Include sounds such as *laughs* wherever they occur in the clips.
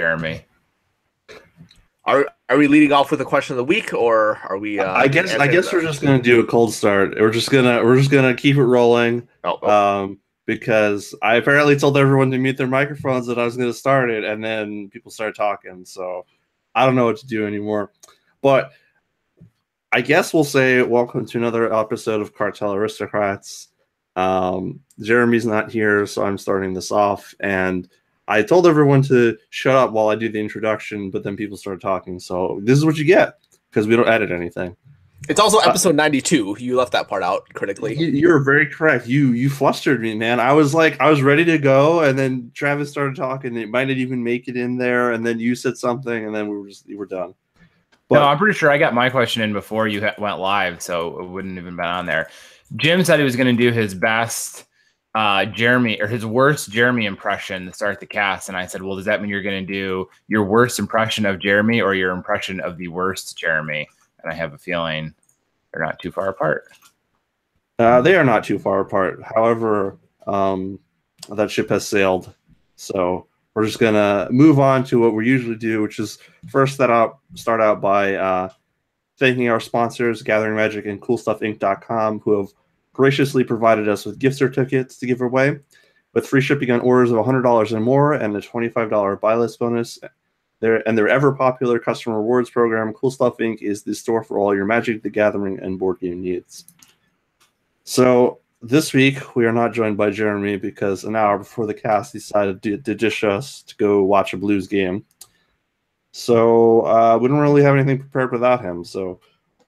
Jeremy. Are are we leading off with the question of the week, or are we? Uh, I guess I guess we're just gonna do a cold start. We're just gonna we're just gonna keep it rolling. Oh, oh. Um, because I apparently told everyone to mute their microphones that I was gonna start it, and then people started talking. So I don't know what to do anymore. But I guess we'll say welcome to another episode of Cartel Aristocrats. Um, Jeremy's not here, so I'm starting this off, and I told everyone to shut up while I do the introduction, but then people started talking. So this is what you get because we don't edit anything. it's also uh, episode ninety-two. You left that part out critically. You- You're very correct. You you flustered me, man. I was like, I was ready to go, and then Travis started talking. It might not even make it in there, and then you said something, and then we were just we were done. But no, I'm pretty sure I got my question in before you went live, so it wouldn't have even been on there. Jim said he was going to do his best uh, Jeremy or his worst Jeremy impression to start the cast, and I said, "Well, does that mean you're going to do your worst impression of Jeremy or your impression of the worst Jeremy?" And I have a feeling they're not too far apart. uh, they are not too far apart. However, um, that ship has sailed, so we're just gonna move on to what we usually do, which is first that out start out by uh, thanking our sponsors, Gathering Magic and CoolStuffInc.com, who have graciously provided us with gift certificates to give away, with free shipping on orders of $100 and more and a $25 buy list bonus. Their and their ever popular customer rewards program, Cool Stuff Inc., is the store for all your Magic the Gathering and board game needs. So this week we are not joined by Jeremy because an hour before the cast decided to, to dish us to go watch a Blues game. So uh, we don't really have anything prepared without him. So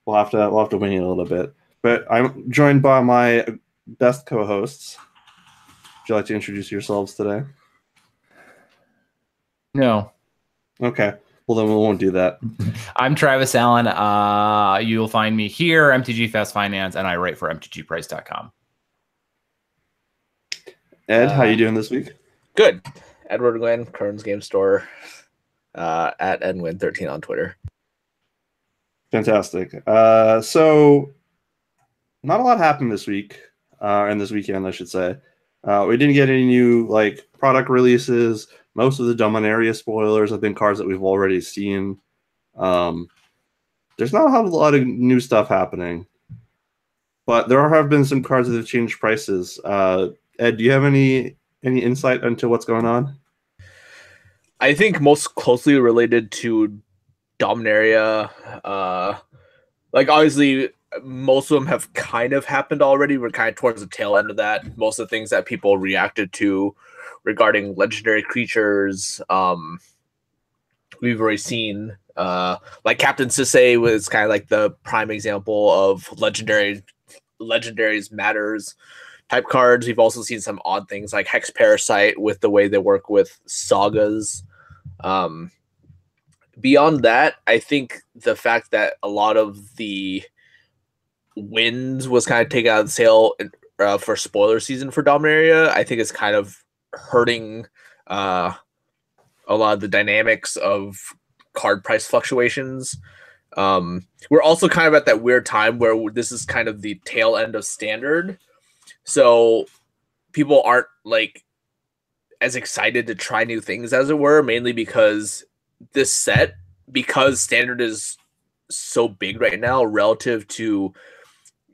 we'll have to we'll have to wing it a little bit. But I'm joined by my best co-hosts. Would you like to introduce yourselves today? No, Okay. Well then we won't do that. *laughs* I'm Travis Allen. Uh, you'll find me here, MTG Fast Finance, and I write for MTGPrice.com. Ed, how Uh, you doing this week? Good. Edward Nguyen, Kern's Game Store, uh, at edwin13 on Twitter. Fantastic. Uh, so, not a lot happened this week, uh, and this weekend, I should say. Uh, we didn't get any new like product releases. Most of the Dominaria spoilers have been cards that we've already seen. Um, there's not a lot of new stuff happening, but there have been some cards that have changed prices. Uh, Ed, do you have any any insight into what's going on? I think most closely related to Dominaria, uh, like obviously most of them have kind of happened already. We're kind of towards the tail end of that. Most of the things that people reacted to regarding legendary creatures, um, we've already seen. Uh, like Captain Sisay was kind of like the prime example of legendary legendaries matters type cards. We've also seen some odd things like Hex Parasite with the way they work with sagas. Um, beyond that, I think the fact that a lot of the wins was kind of taken out of the sale uh, for spoiler season for Dominaria, I think it's kind of hurting uh, a lot of the dynamics of card price fluctuations. Um, we're also kind of at that weird time where this is kind of the tail end of standard. So people aren't like as excited to try new things as it were, mainly because this set, because standard is so big right now relative to,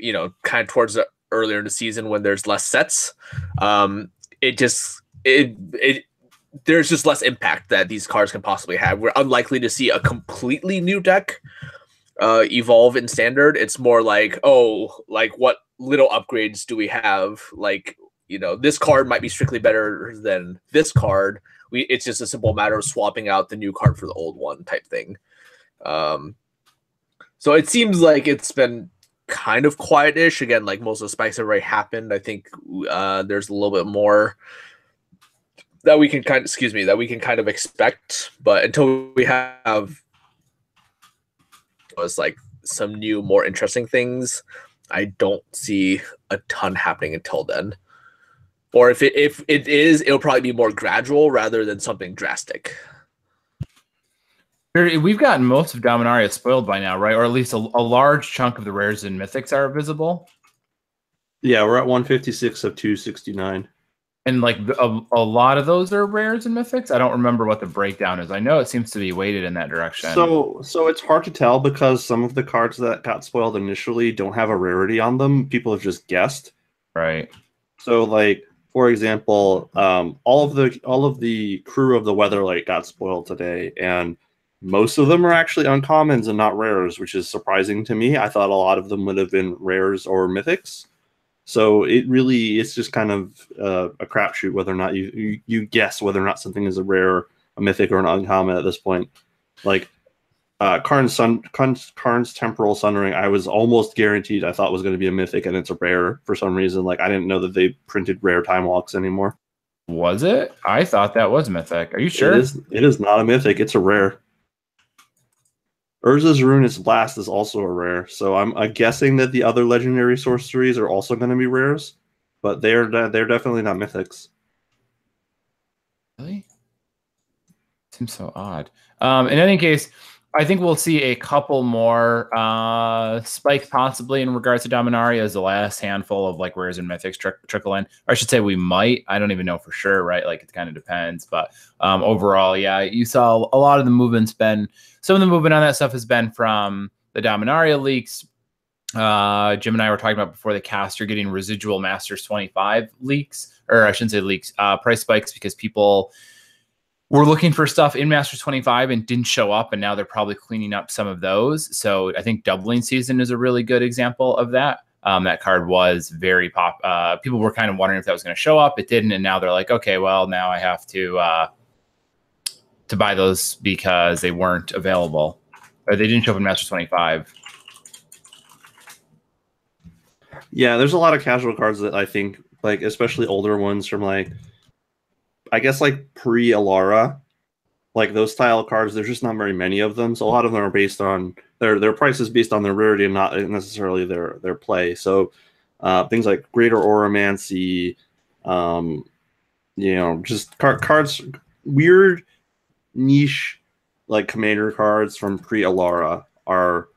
you know, kind of towards the earlier in the season when there's less sets. Um, it just it it there's just less impact that these cards can possibly have. We're unlikely to see a completely new deck uh, evolve in standard. It's more like, oh, like what little upgrades do we have? Like, you know, this card might be strictly better than this card. We it's just a simple matter of swapping out the new card for the old one type thing. Um, so it seems like it's been kind of quietish. Again, like most of the spikes have already happened. I think uh, there's a little bit more that we can kind of excuse me that we can kind of expect but until we have was like some new more interesting things i don't see a ton happening until then or if it if it is it'll probably be more gradual rather than something drastic We've gotten most of Dominaria spoiled by now, right? Or at least a, a large chunk of the rares and mythics are visible. Yeah, we're at 156 of 269. And like a, a lot of those are rares and mythics. I don't remember what the breakdown is. I know it seems to be weighted in that direction. So so it's hard to tell because some of the cards that got spoiled initially don't have a rarity on them. People have just guessed. right. So like for example, um, all of the all of the crew of the Weatherlight got spoiled today, and most of them are actually uncommons and not rares, which is surprising to me. I thought a lot of them would have been rares or mythics. So it really it's just kind of uh, a crapshoot whether or not you, you you guess whether or not something is a rare, a mythic, or an uncommon at this point. Like uh, Karn's Sun, Karn's, Karn's Temporal Sundering, I was almost guaranteed I thought was going to be a mythic, and it's a rare for some reason. Like I didn't know that they printed rare time walks anymore. Was it? I thought that was mythic. Are you sure? It is. It is not a mythic. It's a rare. Urza's Ruinous Blast is also a rare, so I'm, I'm guessing that the other legendary sorceries are also going to be rares, but they're they're definitely not mythics. Really? Seems so odd. Um, in any case, I think we'll see a couple more uh, spike possibly in regards to Dominaria as the last handful of like rares and mythics tri- trickle in. Or I should say we might. I don't even know for sure, right? Like it kind of depends. But um, overall, yeah, you saw a lot of the movement's been some of the movement on that stuff has been from the Dominaria leaks. Uh, Jim and I were talking about before the cast. You're getting residual Masters 25 leaks, or I shouldn't say leaks, uh, price spikes because people were looking for stuff in Masters 25 and didn't show up, and now they're probably cleaning up some of those. So I think doubling season is a really good example of that. Um, that card was very pop. Uh, people were kind of wondering if that was going to show up. It didn't, and now they're like, okay, well, now I have to uh, to buy those because they weren't available, or they didn't show up in Masters 25. Yeah, there's a lot of casual cards that I think, like especially older ones from like, I guess like pre Alara, like those style cards. There's just not very many of them, so a lot of them are based on their their prices based on their rarity and not necessarily their their play. So uh, things like Greater Auramancy, um, you know, just car- cards, weird niche like commander cards from pre Alara are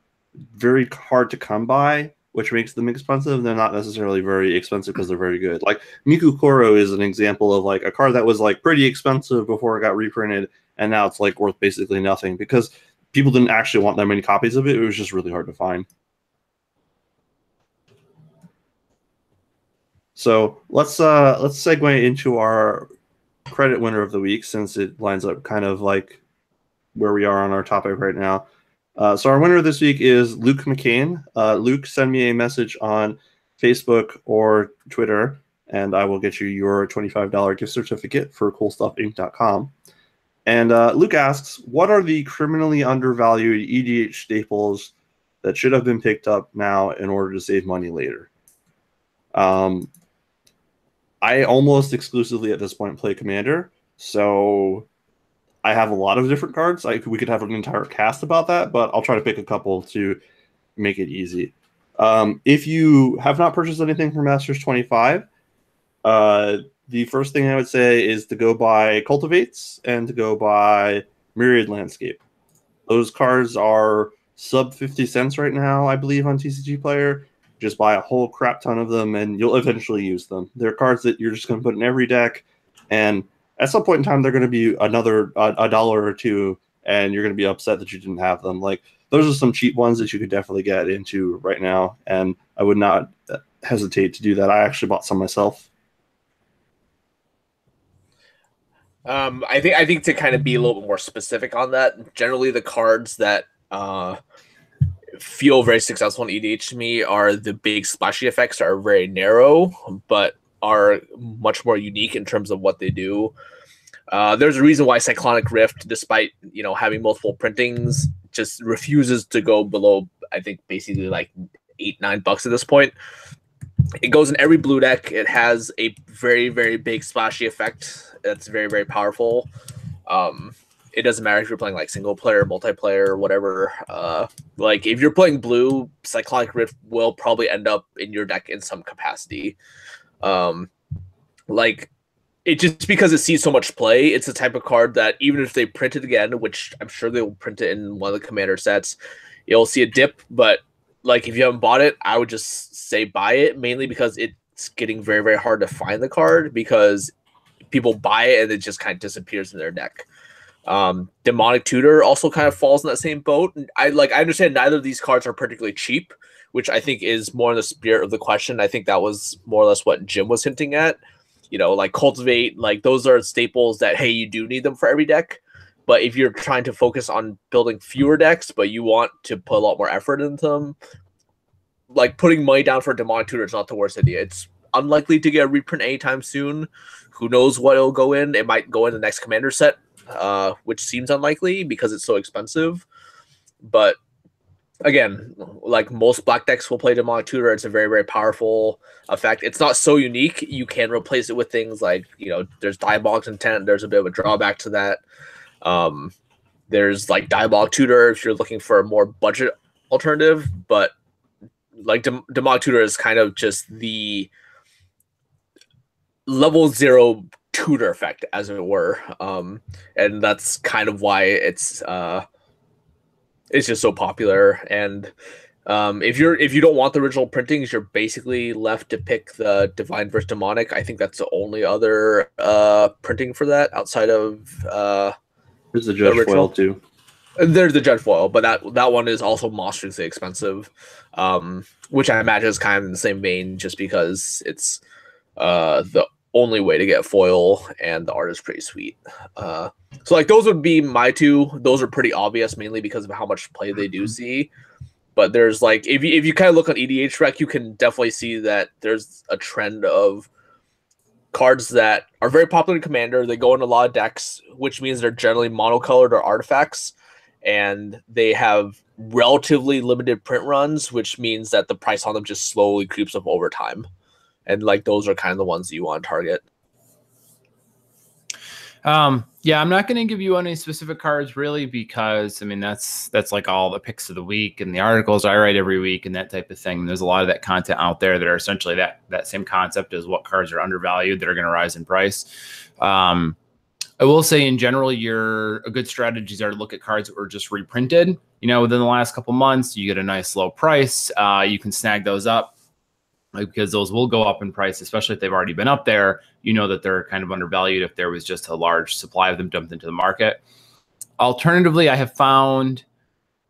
very hard to come by, which makes them expensive. They're not necessarily very expensive because they're very good. Like Mikokoro is an example of like a card that was like pretty expensive before it got reprinted, and now it's like worth basically nothing because people didn't actually want that many copies of it. It was just really hard to find. So let's uh let's segue into our credit winner of the week since it lines up kind of like where we are on our topic right now. Uh, so our winner this week is Luke McCain. Uh, Luke, send me a message on Facebook or Twitter, and I will get you your $25 gift certificate for coolstuffinc.com. And uh, Luke asks, what are the criminally undervalued EDH staples that should have been picked up now in order to save money later? Um, I almost exclusively at this point play Commander, so I have a lot of different cards. I, we could have an entire cast about that, but I'll try to pick a couple to make it easy. Um, if you have not purchased anything from Masters 25, uh, the first thing I would say is to go buy Cultivates and to go buy Myriad Landscape. Those cards are sub 50 cents right now, I believe, on TCG Player. Just buy a whole crap ton of them and you'll eventually use them. They're cards that you're just going to put in every deck. And at some point in time, they're going to be another a, dollar or two, and you're going to be upset that you didn't have them. Like those are some cheap ones that you could definitely get into right now. And I would not hesitate to do that. I actually bought some myself. Um, I think I think to kind of be a little bit more specific on that, generally the cards that uh, feel very successful in EDH to me are the big splashy effects are very narrow, but are much more unique in terms of what they do. Uh, there's a reason why Cyclonic Rift, despite you know having multiple printings, just refuses to go below. I think basically like eight nine bucks at this point. It goes in every blue deck. It has a very very big splashy effect that's very very powerful. Um, it doesn't matter if you're playing like single player, multiplayer, whatever. Uh, like if you're playing blue, Cyclonic Rift will probably end up in your deck in some capacity. Um, like it just because it sees so much play, it's the type of card that even if they print it again, which I'm sure they will print it in one of the commander sets, you'll see a dip. But like if you haven't bought it, I would just say buy it mainly because it's getting very very hard to find the card because people buy it and it just kind of disappears in their deck. Um, Demonic Tutor also kind of falls in that same boat. I like I understand neither of these cards are particularly cheap, which I think is more in the spirit of the question. I think that was more or less what Jim was hinting at. You know, like cultivate, like those are staples that hey, you do need them for every deck. But if you're trying to focus on building fewer decks, but you want to put a lot more effort into them, like putting money down for a Demonic Tutor is not the worst idea. It's unlikely to get a reprint anytime soon. Who knows what it'll go in? It might go in the next commander set, uh, which seems unlikely because it's so expensive. But again, like most black decks will play Demonic Tutor, it's a very, very powerful effect. It's not so unique. You can replace it with things like, you know, there's Diabolic's Intent. There's a bit of a drawback to that. Um, there's like Diabolic Tutor if you're looking for a more budget alternative, but like Dem- Demonic Tutor is kind of just the level zero tutor effect, as it were. Um, and that's kind of why it's uh, it's just so popular. And um, if you're if you don't want the original printings, you're basically left to pick the Divine versus Demonic. I think that's the only other uh, printing for that outside of uh, there's the Judge original. Foil too. there's the Judge Foil, but that that one is also monstrously expensive, um, which I imagine is kind of in the same vein, just because it's uh, the only way to get foil, and the art is pretty sweet. Uh, so like those would be my two. Those are pretty obvious, mainly because of how much play they do see. But there's like if you if you kind of look on EDH rec, you can definitely see that there's a trend of cards that are very popular in Commander. They go in a lot of decks, which means they're generally monocolored or artifacts, and they have relatively limited print runs, which means that the price on them just slowly creeps up over time. And like those are kind of the ones that you want to target. Um, yeah, I'm not going to give you any specific cards really because I mean that's that's like all the picks of the week and the articles I write every week and that type of thing. There's a lot of that content out there that are essentially that that same concept as what cards are undervalued that are going to rise in price. Um, I will say in general, your a good strategies are to look at cards that were just reprinted. You know, within the last couple months, you get a nice low price. Uh, you can snag those up because those will go up in price, especially if they've already been up there. You know that they're kind of undervalued if there was just a large supply of them dumped into the market. Alternatively, I have found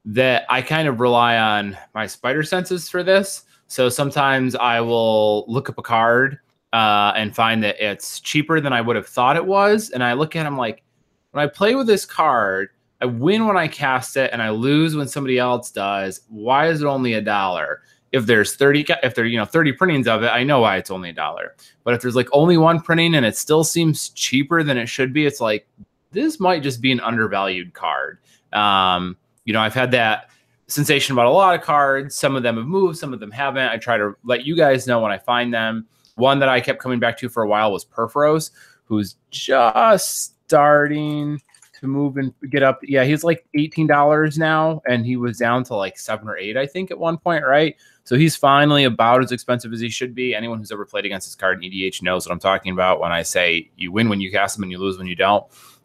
that I kind of rely on my spider senses for this. So sometimes I will look up a card uh, and find that it's cheaper than I would have thought it was. And I look at them like, when I play with this card, I win when I cast it and I lose when somebody else does. Why is it only a dollar? If there's 30 if there you know 30 printings of it i know why it's only a dollar. But if there's like only one printing and it still seems cheaper than it should be it's like this might just be an undervalued card. Um, you know i've had that sensation about a lot of cards. Some of them have moved some of them haven't. I try to let you guys know when i find them. One that i kept coming back to for a while was Purphoros who's just starting to move and get up. Yeah he's like $18 now and he was down to like seven or eight i think at one point right so he's finally about as expensive as he should be. Anyone who's ever played against this card in EDH knows what I'm talking about when I say you win when you cast them and you lose when you don't.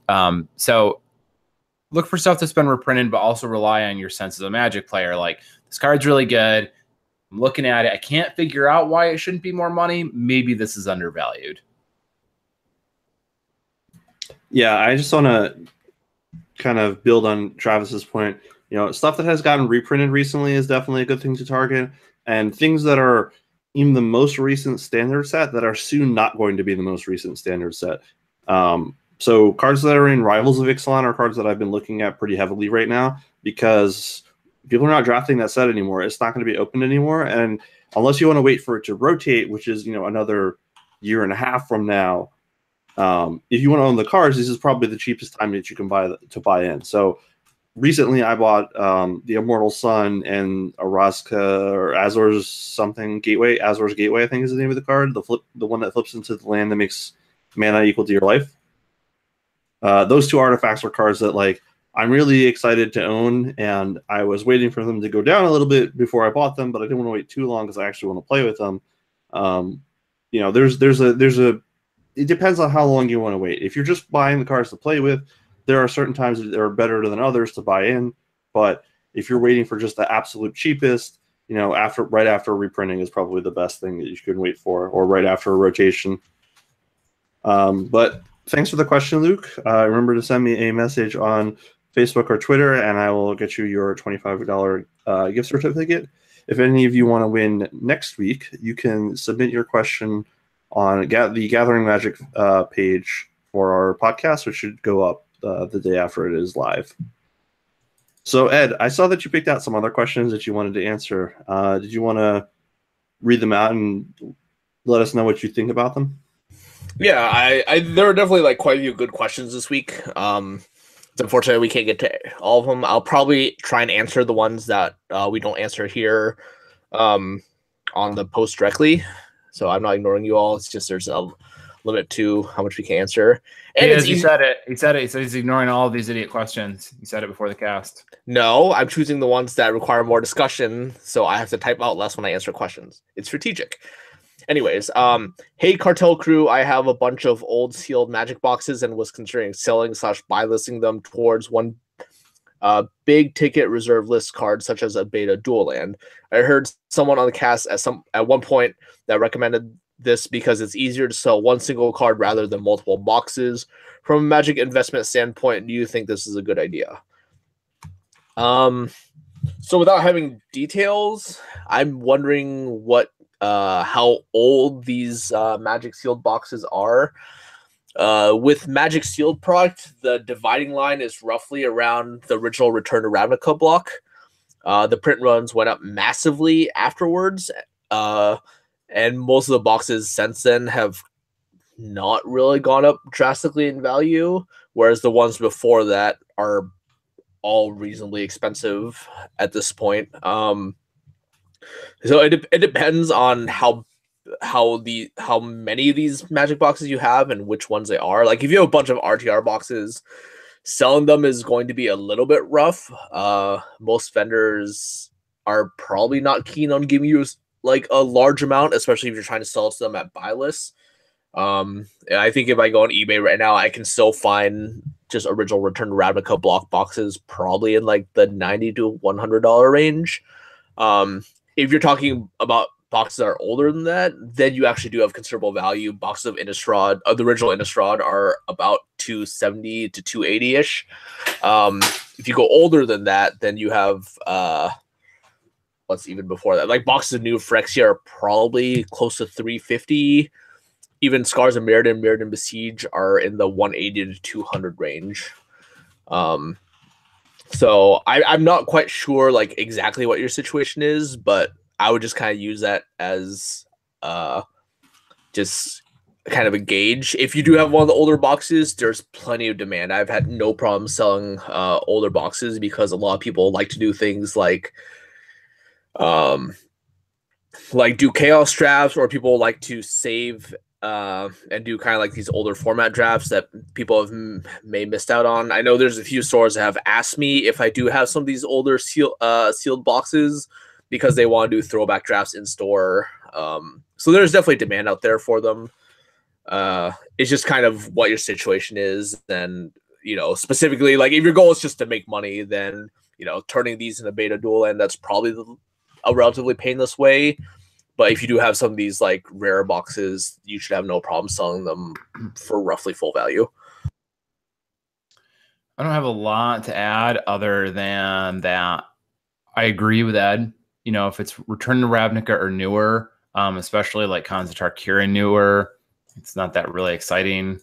Um, so look for stuff that's been reprinted, but also rely on your sense as a magic player. Like this card's really good. I'm looking at it. I can't figure out why it shouldn't be more money. Maybe this is undervalued. Yeah, I just want to kind of build on Travis's point. You know, stuff that has gotten reprinted recently is definitely a good thing to target and things that are even the most recent standard set that are soon not going to be the most recent standard set. Um, so cards that are in Rivals of Ixalan are cards that I've been looking at pretty heavily right now because people are not drafting that set anymore. It's not going to be opened anymore, and unless you want to wait for it to rotate, which is you know another year and a half from now, um, if you want to own the cards, this is probably the cheapest time that you can buy to buy in. So recently I bought um, the Immortal Sun and Orazca or Azor's something Gateway. Azor's Gateway, I think is the name of the card. The flip, the one that flips into the land that makes mana equal to your life. Uh, those two artifacts are cards that like I'm really excited to own, and I was waiting for them to go down a little bit before I bought them, but I didn't want to wait too long because I actually want to play with them. Um, you know, there's there's a there's a it depends on how long you want to wait. If you're just buying the cards to play with, there are certain times that are better than others to buy in, but if you're waiting for just the absolute cheapest, you know, after right after reprinting is probably the best thing that you can wait for, or right after a rotation. Um, but thanks for the question, Luke. Uh, remember to send me a message on Facebook or Twitter, and I will get you your $25 uh, gift certificate. If any of you want to win next week, you can submit your question on the Gathering Magic uh, page for our podcast, which should go up the day after it is live. So, Ed, I saw that you picked out some other questions that you wanted to answer. Uh, did you want to read them out and let us know what you think about them? Yeah, I, I there are definitely like quite a few good questions this week. Um, unfortunately we can't get to all of them. I'll probably try and answer the ones that uh, we don't answer here um, on the post directly. So I'm not ignoring you all. It's just there's a limit to how much we can answer. And he, he said it. He said it. He said he's ignoring all of these idiot questions. He said it before the cast. No, I'm choosing the ones that require more discussion, so I have to type out less when I answer questions. It's strategic. Anyways, um, hey cartel crew, I have a bunch of old sealed magic boxes and was considering selling slash buy listing them towards one uh, big ticket reserve list card such as a beta dual land. I heard someone on the cast at some at one point that recommended this because it's easier to sell one single card rather than multiple boxes. From a magic investment standpoint, do you think this is a good idea? Um, so without having details, I'm wondering what uh, how old these uh, Magic Sealed boxes are. Uh, with Magic Sealed product, the dividing line is roughly around the original Return to Ravnica block. Uh, the print runs went up massively afterwards, uh, and most of the boxes since then have not really gone up drastically in value, whereas the ones before that are all reasonably expensive at this point. Um, so it, it depends on how how the how many of these magic boxes you have and which ones they are. Like if you have a bunch of RTR boxes, selling them is going to be a little bit rough. Uh most vendors are probably not keen on giving you like a large amount, especially if you're trying to sell to them at buy lists. Um I think if I go on eBay right now, I can still find just original return Ravnica block boxes probably in like the 90 to 100 dollar range. Um if you're talking about boxes that are older than that, then you actually do have considerable value. Boxes of Innistrad, of the original Innistrad, are about 270 to 280 ish. Um, if you go older than that, then you have uh, what's even before that? Like boxes of new Phyrexia are probably close to 350. Even Scars of Mirrodin, Mirrodin Besiege are in the 180 to 200 range. Um, so I, I'm not quite sure like exactly what your situation is, but I would just kind of use that as uh just kind of a gauge. If you do have one of the older boxes, there's plenty of demand. I've had no problem selling uh older boxes because a lot of people like to do things like um like do chaos drafts or people like to save uh, and do kind of like these older format drafts that people have m- may missed out on. I know there's a few stores that have asked me if I do have some of these older seal, uh, sealed boxes because they want to do throwback drafts in store. Um, so there's definitely demand out there for them. Uh, it's just kind of what your situation is, and you know specifically like if your goal is just to make money, then you know turning these into beta dual and that's probably the, a relatively painless way but if you do have some of these like rare boxes, you should have no problem selling them *clears throat* for roughly full value. I don't have a lot to add other than that. I agree with Ed. You know, if it's Return to Ravnica or newer, um, especially like Khans of Tarkir newer, it's not that really exciting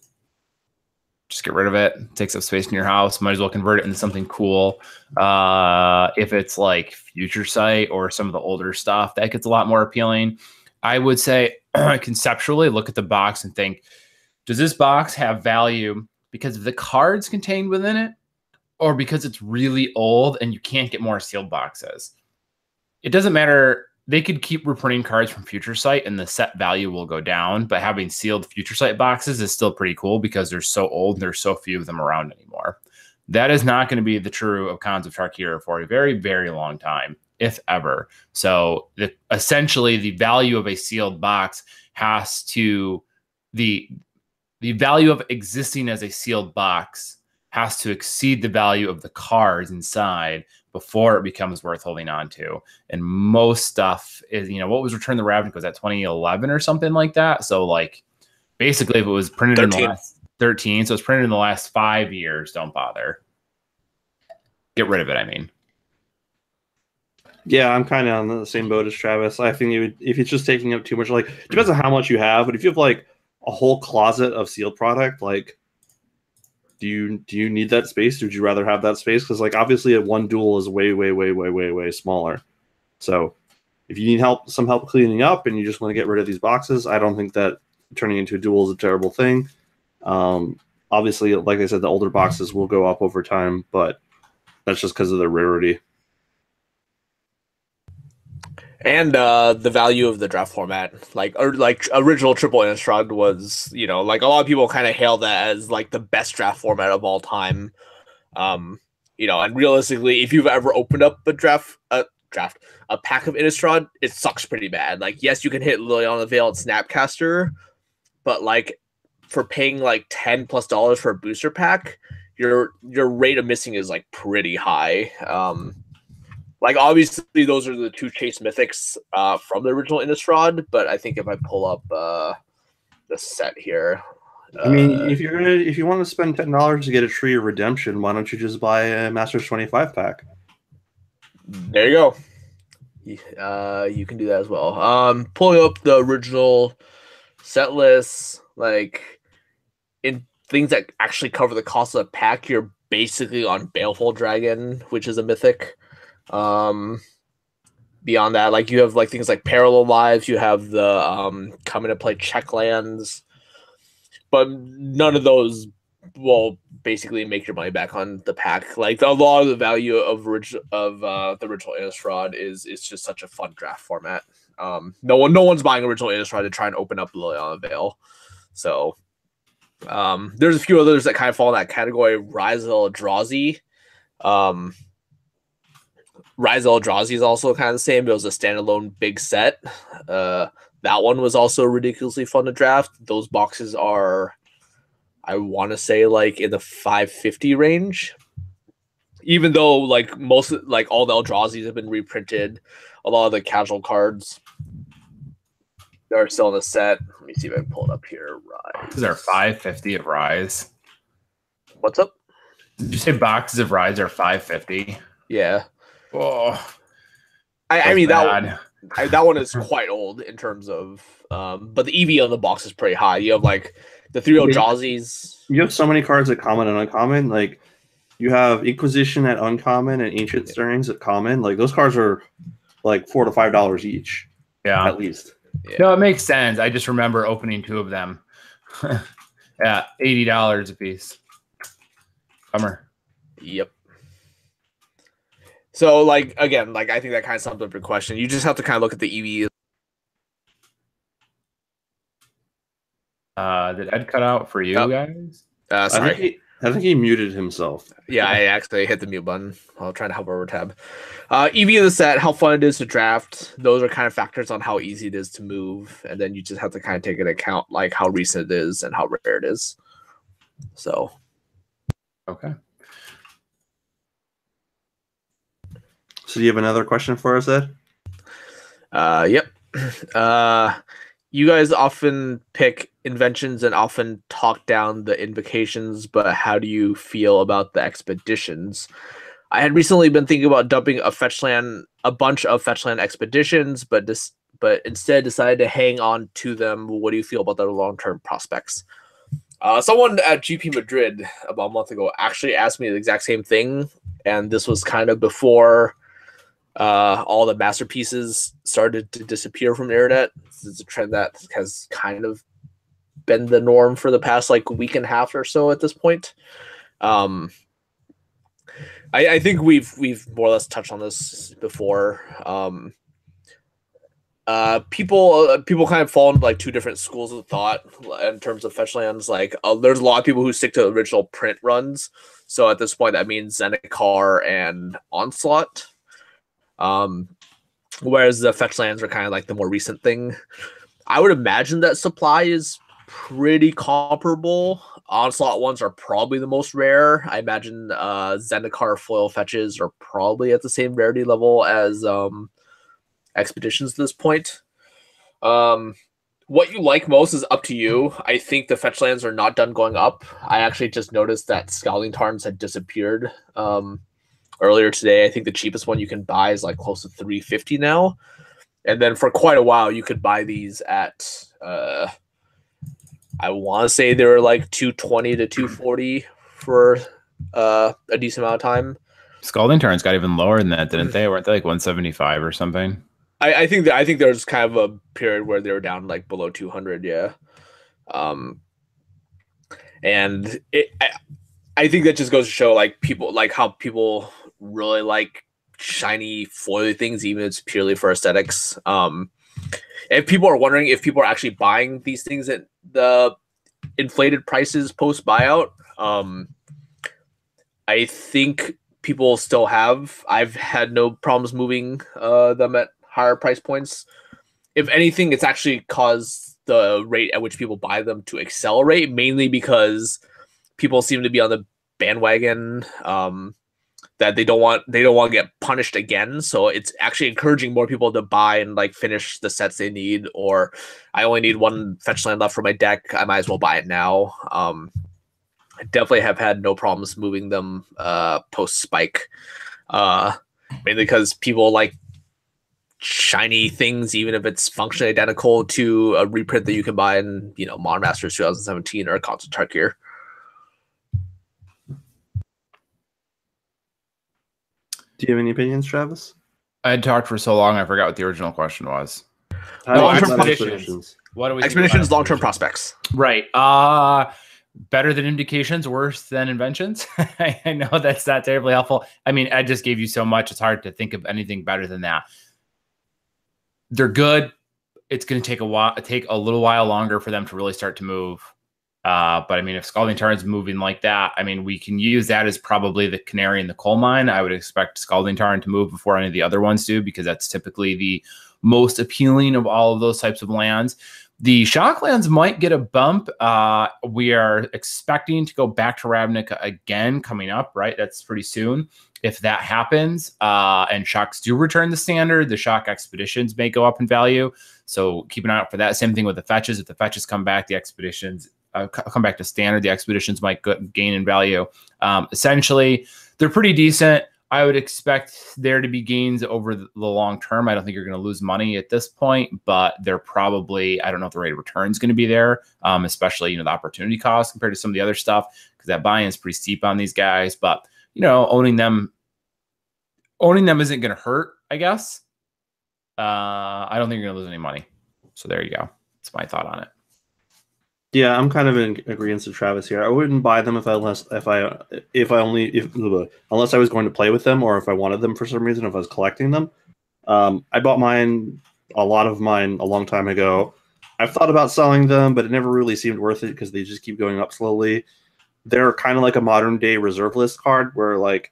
just get rid of it. it. takes up space in your house. Might as well convert it into something cool. Uh, if it's like Future Sight or some of the older stuff, that gets a lot more appealing. I would say *clears throat* conceptually look at the box and think, does this box have value because of the cards contained within it, or because it's really old and you can't get more sealed boxes? It doesn't matter they could keep reprinting cards from Future Sight and the set value will go down, but having sealed Future Sight boxes is still pretty cool because they're so old and there's so few of them around anymore. That is not going to be the true of Khans of Tarkir for a very, very long time, if ever. So the, essentially the value of a sealed box has to the the value of existing as a sealed box has to exceed the value of the cards inside before it becomes worth holding on to. And most stuff is, you know, what was Return the Ravnica? Was that 2011 or something like that? So, like, basically, if it was printed 13. in the last 13, so it's printed in the last five years, don't bother. Get rid of it, I mean. Yeah, I'm kind of on the same boat as Travis. I think it would, if it's just taking up too much, like depends on how much you have. But if you have like a whole closet of sealed product, like do you do you need that space? Would you rather have that space? Because like obviously, a one dual is way way way way way way smaller. So if you need help, some help cleaning up, and you just want to get rid of these boxes, I don't think that turning into a dual is a terrible thing. Um, obviously, like I said, the older boxes will go up over time, but that's just because of the rarity and uh, the value of the draft format like or like original triple innistrad was you know like a lot of people kind of hail that as like the best draft format of all time. Um you know and realistically if you've ever opened up a draft a draft a pack of innistrad it sucks pretty bad. Like yes you can hit Liliana Veil and snapcaster but like for paying like 10 plus dollars for a booster pack your your rate of missing is like pretty high. Um like obviously those are the two chase mythics uh, from the original Innistrad, but I think if I pull up uh, the set here, I mean, uh, if you're gonna if you want to spend ten dollars to get a tree of redemption, why don't you just buy a Masters twenty five pack? There you go. Uh, you can do that as well. Um, pulling up the original set list, like in things that actually cover the cost of the pack, you're basically on Balefire Dragon, which is a mythic. Um, beyond that, like you have like things like parallel lives, you have the um coming to play check lands, but none of those will basically make your money back on the pack. Like a lot of the value of of uh, the original Innistrad is is just such a fun draft format. Um, no one no one's buying original Innistrad to try and open up Liliana Veil. So um, there's a few others that kind of fall in that category. Rise of Eldrazi. Um, Rise of Eldrazi is also kind of the same. It was a standalone big set. Uh, that one was also ridiculously fun to draft. Those boxes are, I want to say, like in the 550 range. Even though, like most, like all the Eldrazi's have been reprinted, a lot of the casual cards are still in the set. Let me see if I can pull it up here. Rise. Is there 550 of Rise? What's up? Did you say boxes of Rise are 550? Yeah. Oh, I, I mean bad. that one, I, that one is quite old in terms of, um, but the EV on the box is pretty high. You have like the three Eldrazi's. You have so many cards at common and uncommon. Like you have Inquisition at uncommon and Ancient Stirrings at common. Like those cards are like four to five dollars each. Yeah, at least. Yeah. No, it makes sense. I just remember opening two of them. *laughs* yeah, eighty dollars a piece. Bummer. Yep. So like again, like I think that kind of sums up your question. You just have to kind of look at the EV. Uh, did Ed cut out for you guys? Uh, sorry. I think, he, I think he muted himself. Yeah, I actually hit the mute button while trying to help over tab. Uh, EV of the set, how fun it is to draft. Those are kind of factors on how easy it is to move, and then you just have to kind of take into account like how recent it is and how rare it is. So, okay. So do you have another question for us, Ed? Uh, yep. *clears throat* Uh, you guys often pick inventions and often talk down the invocations, but how do you feel about the expeditions? I had recently been thinking about dumping a fetchland, a bunch of fetchland expeditions, but this, but instead decided to hang on to them. What do you feel about their long-term prospects? Uh, someone at GP Madrid about a month ago actually asked me the exact same thing, and this was kind of before uh, all the masterpieces started to disappear from the internet. Is a trend that has kind of been the norm for the past like week and a half or so at this point. Um, I, I think we've we've more or less touched on this before. Um, uh, people uh, people kind of fall into like two different schools of thought in terms of fetchlands. Like, uh, there's a lot of people who stick to original print runs. So at this point, that means Zendikar and Onslaught. Um, whereas the fetch lands are kind of like the more recent thing. I would imagine that supply is pretty comparable. onslaught ones are probably the most rare. I imagine uh, Zendikar foil fetches are probably at the same rarity level as um, expeditions at this point. Um, what you like most is up to you. I think the fetch lands are not done going up. I actually just noticed that Scalding Tarns had disappeared um, earlier today. I think the cheapest one you can buy is like close to 350 now. And then for quite a while, you could buy these at, uh, I want to say they were like 220 to 240 for uh, a decent amount of time. Scalding Tarns got even lower than that, didn't they? Weren't they like 175 or something? I, I think that I think there's kind of a period where they were down like below 200. Yeah. Um, and it, I, I think that just goes to show like people like how people really like shiny foily things, even if it's purely for aesthetics. Um, if people are wondering if people are actually buying these things at the inflated prices post buyout, um, I think people still have. I've had no problems moving uh, them at higher price points. If anything, it's actually caused the rate at which people buy them to accelerate, mainly because people seem to be on the bandwagon um, that they don't want they don't want to get punished again. So it's actually encouraging more people to buy and like finish the sets they need. Or I only need one fetch land left for my deck. I might as well buy it now. Um, I definitely have had no problems moving them uh, post spike. Uh, mainly because people like shiny things, even if it's functionally identical to a reprint that you can buy in, you know, Modern Masters 2017 or a Khans of Tarkir. Do you have any opinions, Travis? I had talked for so long, I forgot what the original question was. How do you expeditions. What do we think Expeditions, long term prospects. Right. Uh better than invocations, worse than inventions. *laughs* I know that's not terribly helpful. I mean, I just gave you so much; it's hard to think of anything better than that. They're good. It's going to take a while, take a little while longer for them to really start to move. Uh, but I mean, if Scalding Tarn's moving like that, I mean, we can use that as probably the canary in the coal mine. I would expect Scalding Tarn to move before any of the other ones do, because that's typically the most appealing of all of those types of lands. The Shocklands might get a bump. Uh, we are expecting to go back to Ravnica again coming up, right? That's pretty soon. If that happens, uh, and shocks do return the standard, the shock expeditions may go up in value. So keep an eye out for that. Same thing with the fetches. If the fetches come back, the expeditions uh, come back to standard, the expeditions might gain in value. Um, essentially, they're pretty decent. I would expect there to be gains over the long term. I don't think you're going to lose money at this point, but they're probably I don't know if the rate of return is going to be there, um, especially you know the opportunity cost compared to some of the other stuff because that buy-in is pretty steep on these guys. But you know, owning them, owning them isn't going to hurt, I guess. Uh, I don't think you're going to lose any money. So there you go. That's my thought on it. Yeah, I'm kind of in agreement with Travis here. I wouldn't buy them if I unless if I if I only if unless I was going to play with them or if I wanted them for some reason if I was collecting them. Um, I bought mine a lot of mine a long time ago. I've thought about selling them, but it never really seemed worth it because they just keep going up slowly. They're kind of like a modern day reserve list card where like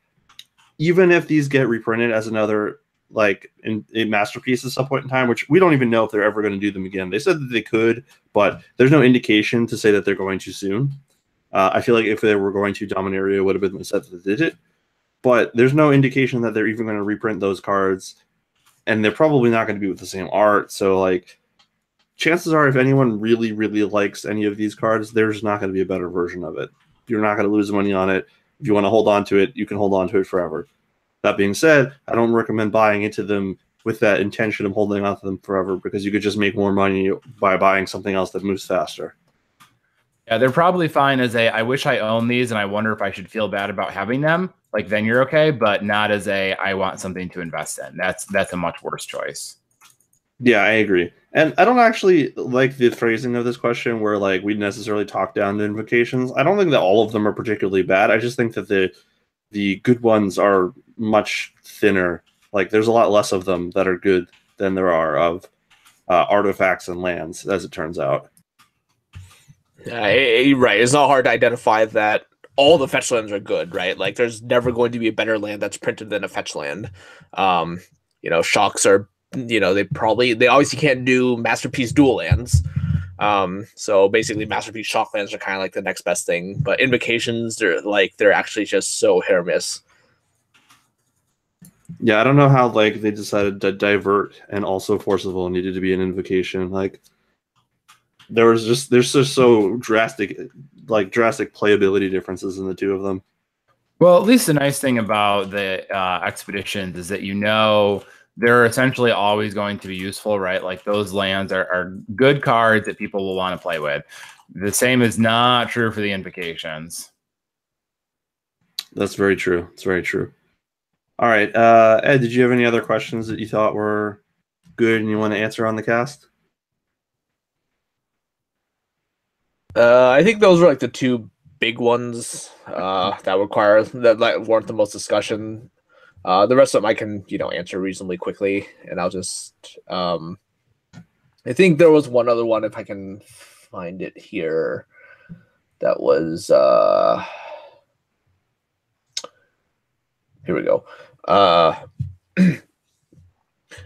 even if these get reprinted as another like in, in masterpiece at some point in time, which we don't even know if they're ever going to do them again. They said that they could, but there's no indication to say that they're going to soon. Uh, I feel like if they were going to, Dominaria would have been set that did it, but there's no indication that they're even going to reprint those cards, and they're probably not going to be with the same art. So like, chances are, if anyone really really likes any of these cards, there's not going to be a better version of it. You're not going to lose money on it. If you want to hold on to it, you can hold on to it forever. That being said, I don't recommend buying into them with that intention of holding on to them forever because you could just make more money by buying something else that moves faster. Yeah, they're probably fine as a I wish I owned these and I wonder if I should feel bad about having them. Like then you're okay, but not as a I want something to invest in. That's that's a much worse choice. Yeah, I agree. And I don't actually like the phrasing of this question where like we necessarily talk down the invocations. I don't think that all of them are particularly bad. I just think that the the good ones are much thinner. Like there's a lot less of them that are good than there are of uh, artifacts and lands, as it turns out. Yeah, eh, eh, right. It's not hard to identify that all the fetch lands are good, right? Like there's never going to be a better land that's printed than a fetch land. Um, you know, shocks are, you know, they probably they obviously can't do masterpiece dual lands. Um, so basically, masterpiece shocklands are kind of like the next best thing, but invocations they're like they're actually just so hit or miss. Yeah, I don't know how like they decided to divert and also forcible needed to be an invocation. Like there was just there's just so drastic like drastic playability differences in the two of them. Well, at least the nice thing about the uh, expeditions is that you know they're essentially always going to be useful, right? Like those lands are, are good cards that people will want to play with. The same is not true for the invocations. That's very true. It's very true. All right, uh, Ed, did you have any other questions that you thought were good and you want to answer on the cast? Uh, I think those were like the two big ones uh, that require that, weren't the most discussion. Uh, the rest of them I can you know answer reasonably quickly, and I'll just um, I think there was one other one if I can find it here that was uh, here we go. Uh, *clears throat*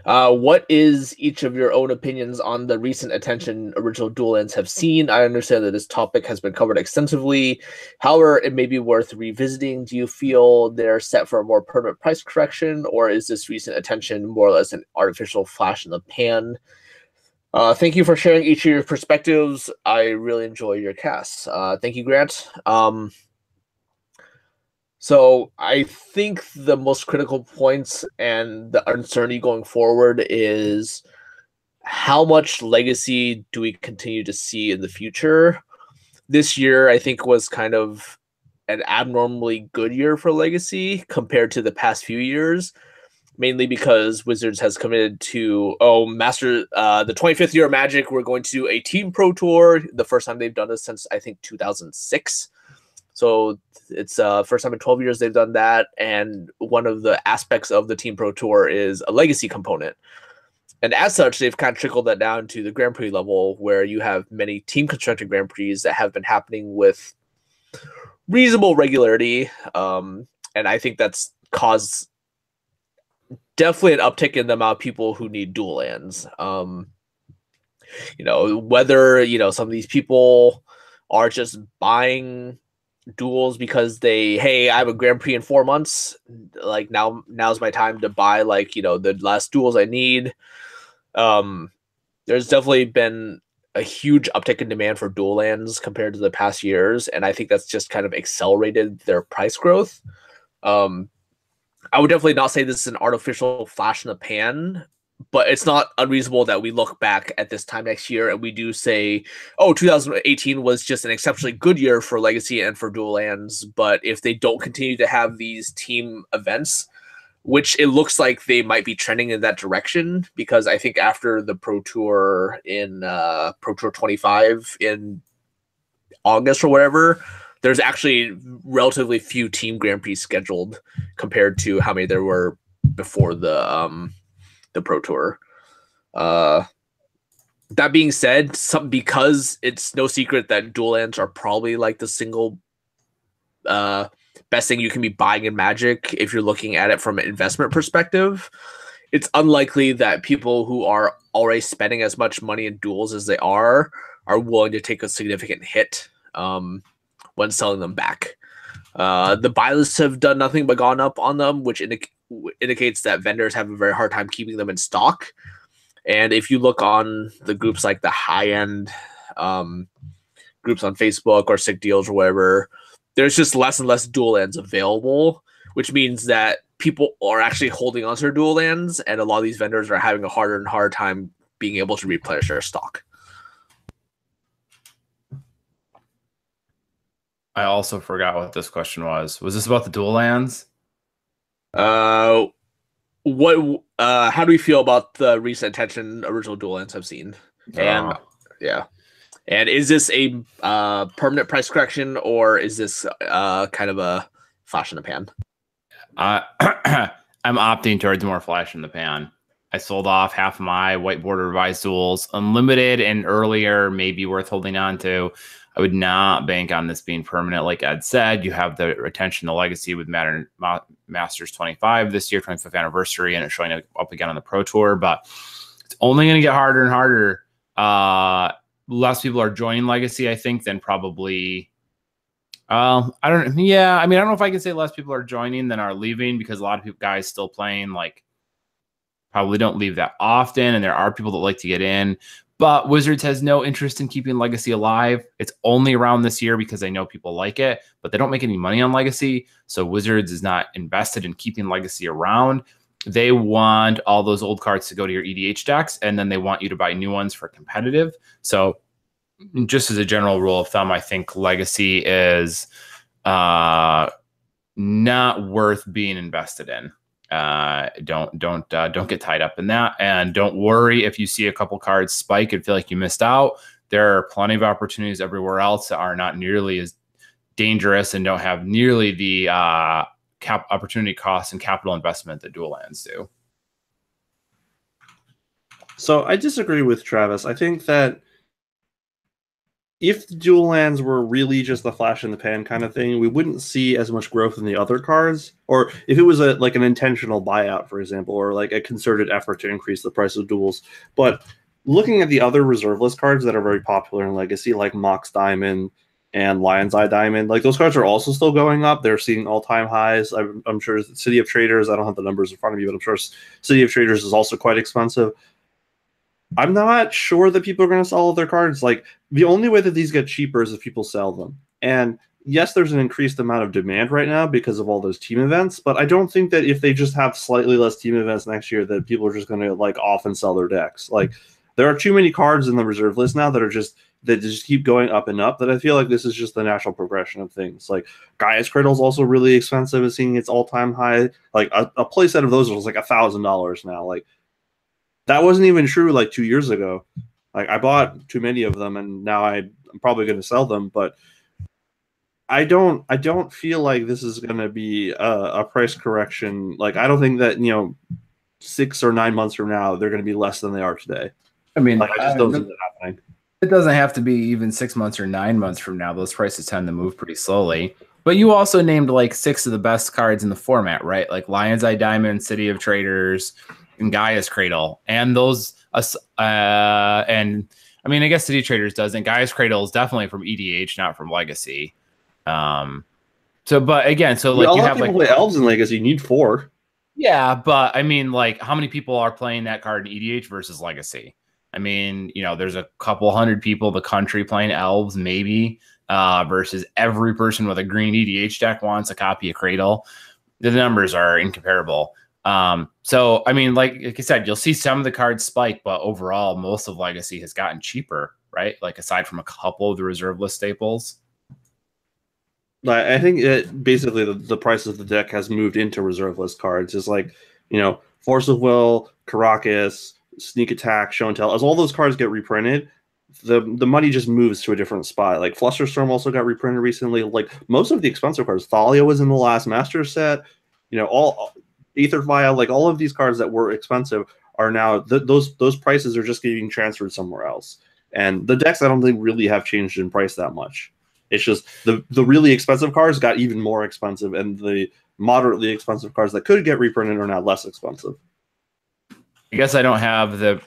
uh, what is each of your own opinions on the recent attention original dual lands have seen? I understand that this topic has been covered extensively. However, it may be worth revisiting. Do you feel they're set for a more permanent price correction, or is this recent attention more or less an artificial flash in the pan? Uh, thank you for sharing each of your perspectives. I really enjoy your casts. Uh, thank you, Grant. Um, so I think the most critical points and the uncertainty going forward is how much legacy do we continue to see in the future? This year, I think, was kind of an abnormally good year for legacy compared to the past few years, mainly because Wizards has committed to oh, Master, uh, the 25th year of Magic, we're going to do a team pro tour. The first time they've done this since I think 2006. So it's uh first time in 12 years they've done that and one of the aspects of the team pro tour is a legacy component. And as such they've kind of trickled that down to the grand prix level where you have many team constructed grand prix that have been happening with reasonable regularity um and i think that's caused definitely an uptick in the amount of people who need dual lands. Um you know whether you know some of these people are just buying duels because they hey i have a grand prix in four months. Like now now's my time to buy like you know the last duels i need. Um there's definitely been a huge uptick in demand for dual lands compared to the past years and i think that's just kind of accelerated their price growth. Um i would definitely not say this is an artificial flash in the pan but it's not unreasonable that we look back at this time next year and we do say, oh, 2018 was just an exceptionally good year for Legacy and for dual lands. But if they don't continue to have these team events, which it looks like they might be trending in that direction, because I think after the Pro Tour in uh, Pro Tour 25 in August or whatever, there's actually relatively few team Grand Prix scheduled compared to how many there were before the um, the Pro Tour. Uh, that being said, some because it's no secret that dual lands are probably like the single uh, best thing you can be buying in Magic if you're looking at it from an investment perspective. It's unlikely that people who are already spending as much money in duels as they are are willing to take a significant hit um, when selling them back. Uh, the buy lists have done nothing but gone up on them, which indicates indicates that vendors have a very hard time keeping them in stock. And if you look on the groups like the high end um, groups on Facebook or Sick Deals or whatever, there's just less and less dual lands available, which means that people are actually holding onto their dual lands, and a lot of these vendors are having a harder and harder time being able to replenish their stock. I also forgot what this question was. Was this about the dual lands? Uh, what? Uh, how do we feel about the recent attention original dual lands have seen? And Oh. yeah, and is this a uh, permanent price correction or is this uh, kind of a flash in the pan? Uh, *clears throat* I'm opting towards more flash in the pan. I sold off half my white border revised duels, unlimited and earlier, maybe worth holding on to. I would not bank on this being permanent. Like Ed said, you have the retention, the legacy with Matter, Ma- Masters 25 this year, 25th anniversary, and it's showing up again on the Pro Tour. But it's only going to get harder and harder. Uh, less people are joining Legacy, I think, than probably. Um, I don't. Yeah, I mean, I don't know if I can say less people are joining than are leaving because a lot of people guys still playing like probably don't leave that often, and there are people that like to get in. But Wizards has no interest in keeping Legacy alive. It's only around this year because they know people like it, but they don't make any money on Legacy. So Wizards is not invested in keeping Legacy around. They want all those old cards to go to your EDH decks, and then they want you to buy new ones for competitive. So, just as a general rule of thumb, I think Legacy is uh, not worth being invested in uh, don't don't uh, don't get tied up in that. And don't worry if you see a couple cards spike and feel like you missed out. There are plenty of opportunities everywhere else that are not nearly as dangerous and don't have nearly the uh, cap opportunity cost and capital investment that dual lands do. So i disagree with travis. I think that if the dual lands were really just the flash in the pan kind of thing, we wouldn't see as much growth in the other cards. Or if it was a like an intentional buyout, for example, or like a concerted effort to increase the price of duels. But looking at the other reserve list cards that are very popular in Legacy, like Mox Diamond and Lion's Eye Diamond, like those cards are also still going up. They're seeing all time highs. I'm, I'm sure City of Traitors. I don't have the numbers in front of me, but I'm sure City of Traitors is also quite expensive. I'm not sure that people are going to sell their cards. Like the only way that these get cheaper is if people sell them. And yes, there's an increased amount of demand right now because of all those team events, but I don't think that if they just have slightly less team events next year, that people are just going to like off and sell their decks. Like there are too many cards in the reserve list now that are just that just keep going up and up. That I feel like this is just the natural progression of things. Like Gaea's Cradle is also really expensive, and seeing its all time high. Like a, a playset of those was like a thousand dollars now. Like that wasn't even true like two years ago. Like I bought too many of them, and now I, I'm probably going to sell them. But I don't, I don't feel like this is going to be a, a price correction. Like I don't think that you know, six or nine months from now they're going to be less than they are today. I mean, like, I just don't see that happening. It doesn't have to be even six months or nine months from now. Those prices tend to move pretty slowly. But you also named like six of the best cards in the format, right? Like Lion's Eye Diamond, City of Traitors, and Gaea's Cradle, and those uh, and I mean, I guess City Traitors doesn't. Gaea's Cradle is definitely from EDH, not from Legacy. Um, so, but again, so like you have like play elves in Legacy, you need four. Yeah, but I mean, like, how many people are playing that card in EDH versus Legacy? I mean, you know, there's a couple hundred people in the country playing elves, maybe, uh, versus every person with a green EDH deck wants a copy of Cradle. The numbers are incomparable. Um, so I mean, like like I said, you'll see some of the cards spike, but overall, most of Legacy has gotten cheaper, right? Like aside from a couple of the reserve list staples. I think it basically the, the price of the deck has moved into reserve list cards. Is like, you know, Force of Will, Karakas, Sneak Attack, Show and Tell. As all those cards get reprinted, the the money just moves to a different spot. Like Flusterstorm also got reprinted recently. Like most of the expensive cards, Thalia was in the last Master set. You know, all Aether Vial, like all of these cards that were expensive are now th- those those prices are just getting transferred somewhere else. And the decks I don't think really have changed in price that much. It's just the the really expensive cards got even more expensive, and the moderately expensive cards that could get reprinted are now less expensive. I guess I don't have the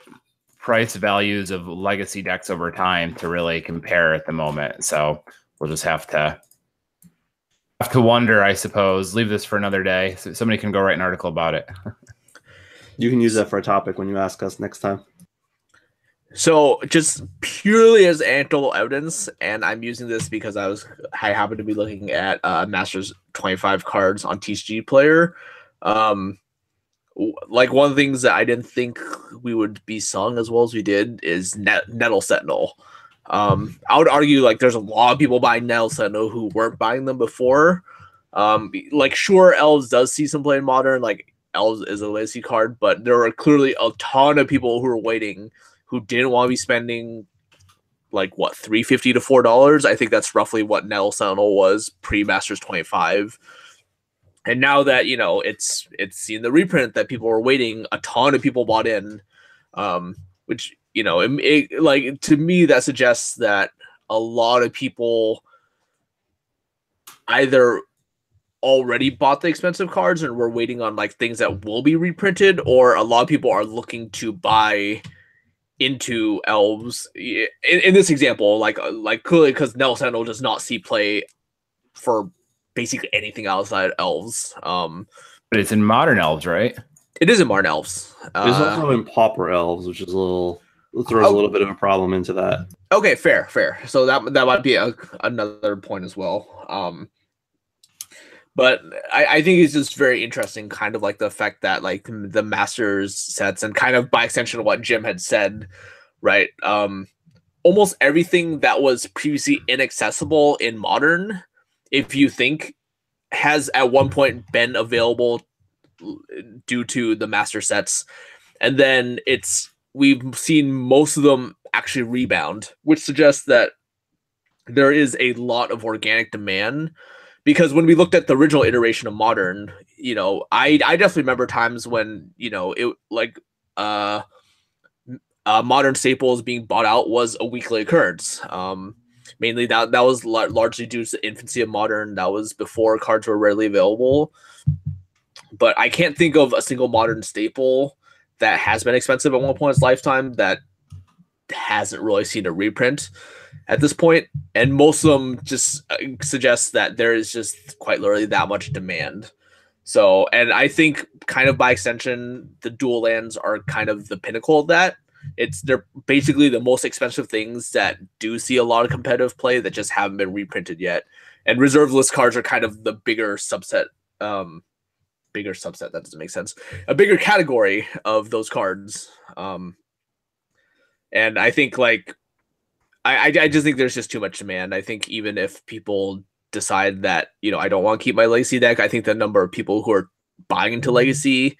price values of legacy decks over time to really compare at the moment, so we'll just have to to wonder, I suppose. Leave this for another day. So somebody can go write an article about it. you can use that for a topic when you ask us next time. So, just purely as anecdotal evidence, and I'm using this because I was I happened to be looking at uh, Masters 25 cards on TCG Player. Um, like one of the things that I didn't think we would be selling as well as we did is Net- Nettle Sentinel. Um, I would argue like there's a lot of people buying Nettle know who weren't buying them before. Um, like sure, Elves does see some play in Modern, like Elves is a legacy card, but there are clearly a ton of people who are waiting who didn't want to be spending like what three fifty to four dollars. I think that's roughly what Nettle Sentinel was pre Masters twenty five. And now that you know it's it's seen the reprint that people were waiting, a ton of people bought in, um, which you know, it, it, like to me that suggests that a lot of people either already bought the expensive cards and we're waiting on like things that will be reprinted, or a lot of people are looking to buy into elves in, in this example, like uh, like clearly because Nettle Sentinel does not see play for basically anything outside elves. Um, but it's in modern elves, right? It is in modern elves. It's uh, also in pauper elves, which is a little throws oh, a little bit of a problem into that. Okay, fair, fair. So that that might be a, another point as well. Um, but I, I think it's just very interesting, kind of like the fact that like the masters sets and kind of by extension of what Jim had said, right? Um, almost everything that was previously inaccessible in modern, if you think, has at one point been available due to the master sets, and then it's we've seen most of them actually rebound, which suggests that there is a lot of organic demand. Because when we looked at the original iteration of modern, you know, I I definitely remember times when you know it like uh, uh modern staples being bought out was a weekly occurrence. Um, mainly that that was la- largely due to the infancy of modern. That was before cards were readily available. But I can't think of a single modern staple that has been expensive at one point in its lifetime that hasn't really seen a reprint at this point, and most of them just uh, suggest that there is just quite literally that much demand. So, and I think kind of by extension, the dual lands are kind of the pinnacle of that. It's they're basically the most expensive things that do see a lot of competitive play that just haven't been reprinted yet. And reserve list cards are kind of the bigger subset um, bigger subset. That doesn't make sense. A bigger category of those cards. Um, and I think like I, I, I just think there's just too much demand. I think even if people decide that you know I don't want to keep my legacy deck, I think the number of people who are buying into legacy,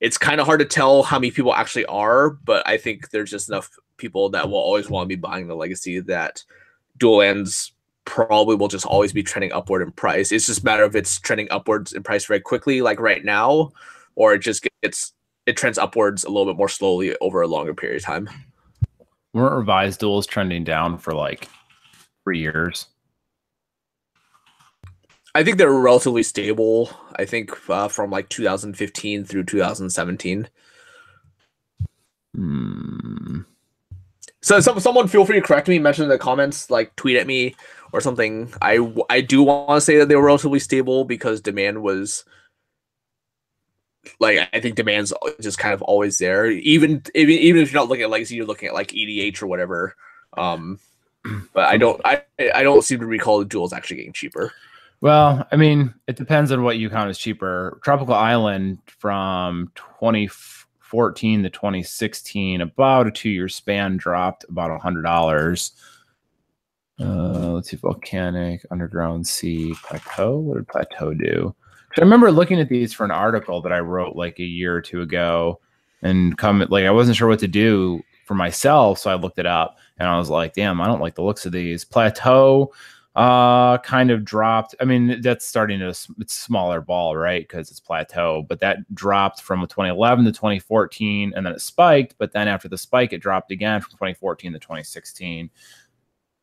it's kind of hard to tell how many people actually are. But I think there's just enough people that will always want to be buying the legacy that dual lands probably will just always be trending upward in price. It's just a matter of it's trending upwards in price very quickly, like right now, or it just gets it trends upwards a little bit more slowly over a longer period of time. Weren't revised duels trending down for like three years? I think they're relatively stable. I think uh, from like 2015 through 2017. Hmm. So some, someone feel free to correct me, mention in the comments, like tweet at me or something. I I do want to say that they were relatively stable because demand was like I think demand's just kind of always there. Even even even if you're not looking at legacy, you're looking at like EDH or whatever. Um, *clears throat* but I don't I I don't seem to recall the duels actually getting cheaper. Well, I mean, it depends on what you count as cheaper. Tropical Island from 2014 to 2016, about a two year span, dropped about a hundred dollars. Uh, let's see, volcanic, underground sea, plateau. What did plateau do? I remember looking at these for an article that I wrote like a year or two ago, and come like I wasn't sure what to do for myself, so I looked it up, and I was like, "Damn, I don't like the looks of these." Plateau, uh, kind of dropped. I mean, that's starting to it's smaller ball, right? Because it's plateau, but that dropped from 2011 to 2014, and then it spiked. But then after the spike, it dropped again from 2014 to 2016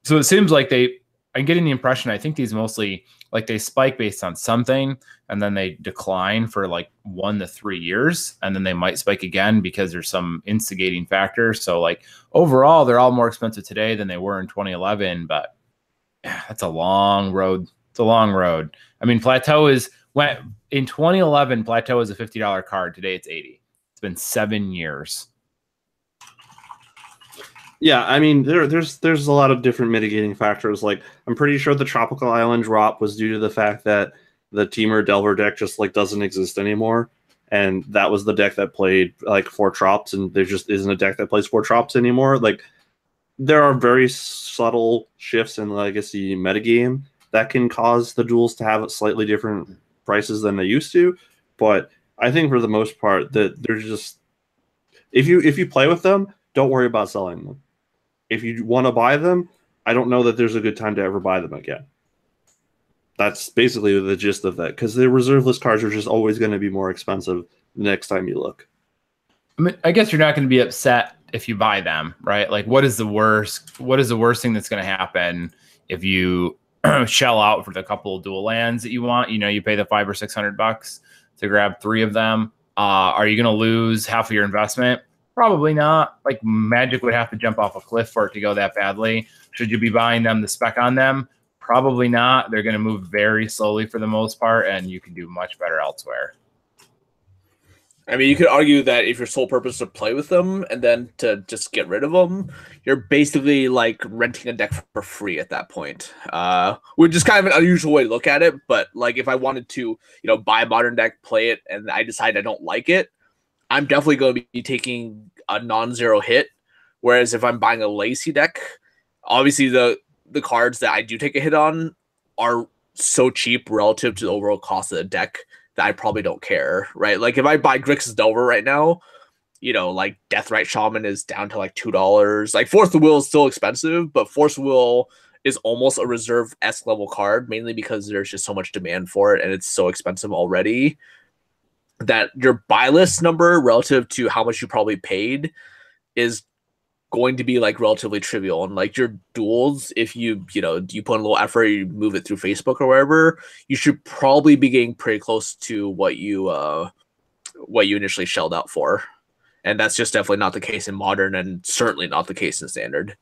so it seems like they i'm getting the impression i think these mostly like they spike based on something and then they decline for like one to three years and then they might spike again because there's some instigating factor. So like overall they're all more expensive today than they were in 2011 but that's a long road it's a long road. I mean plateau is went in 2011 plateau is a $50 card today it's 80 it's been seven years yeah, I mean there there's there's a lot of different mitigating factors. Like I'm pretty sure the tropical island drop was due to the fact that the Temur Delver deck just like doesn't exist anymore. And that was the deck that played like four trops, and there just isn't a deck that plays four trops anymore. Like there are very subtle shifts in legacy metagame that can cause the duels to have slightly different prices than they used to. But I think for the most part that they're just if you if you play with them, don't worry about selling them if you want to buy them, I don't know that there's a good time to ever buy them again. That's basically the gist of that because the reserve list cards are just always going to be more expensive the next time you look. I mean, I guess you're not going to be upset if you buy them, right? Like, what is the worst? What is the worst thing that's going to happen if you *clears throat* shell out for the couple of dual lands that you want? You know, you pay the five or six hundred bucks to grab three of them. Uh, are you going to lose half of your investment? Probably not. Like Magic would have to jump off a cliff for it to go that badly. Should you be buying them the spec on them? Probably not. They're going to move very slowly for the most part, and you can do much better elsewhere. I mean, you could argue that if your sole purpose is to play with them and then to just get rid of them, you're basically like renting a deck for free at that point. Uh, which is kind of an unusual way to look at it. But like, if I wanted to, you know, buy a modern deck, play it, and I decide I don't like it, I'm definitely going to be taking a non-zero hit. Whereas if I'm buying a Lacy deck, obviously the the cards that I do take a hit on are so cheap relative to the overall cost of the deck that I probably don't care, right? Like if I buy Grixis Delver right now, you know, like Deathrite Shaman is down to like two dollars. Like Force Will is still expensive, but Force Will is almost a reserve S level card, mainly because there's just so much demand for it and it's so expensive already that your buy list number relative to how much you probably paid is going to be like relatively trivial and like your duels if you you know you put in a little effort you move it through facebook or wherever you should probably be getting pretty close to what you uh what you initially shelled out for and that's just definitely not the case in modern and certainly not the case in standard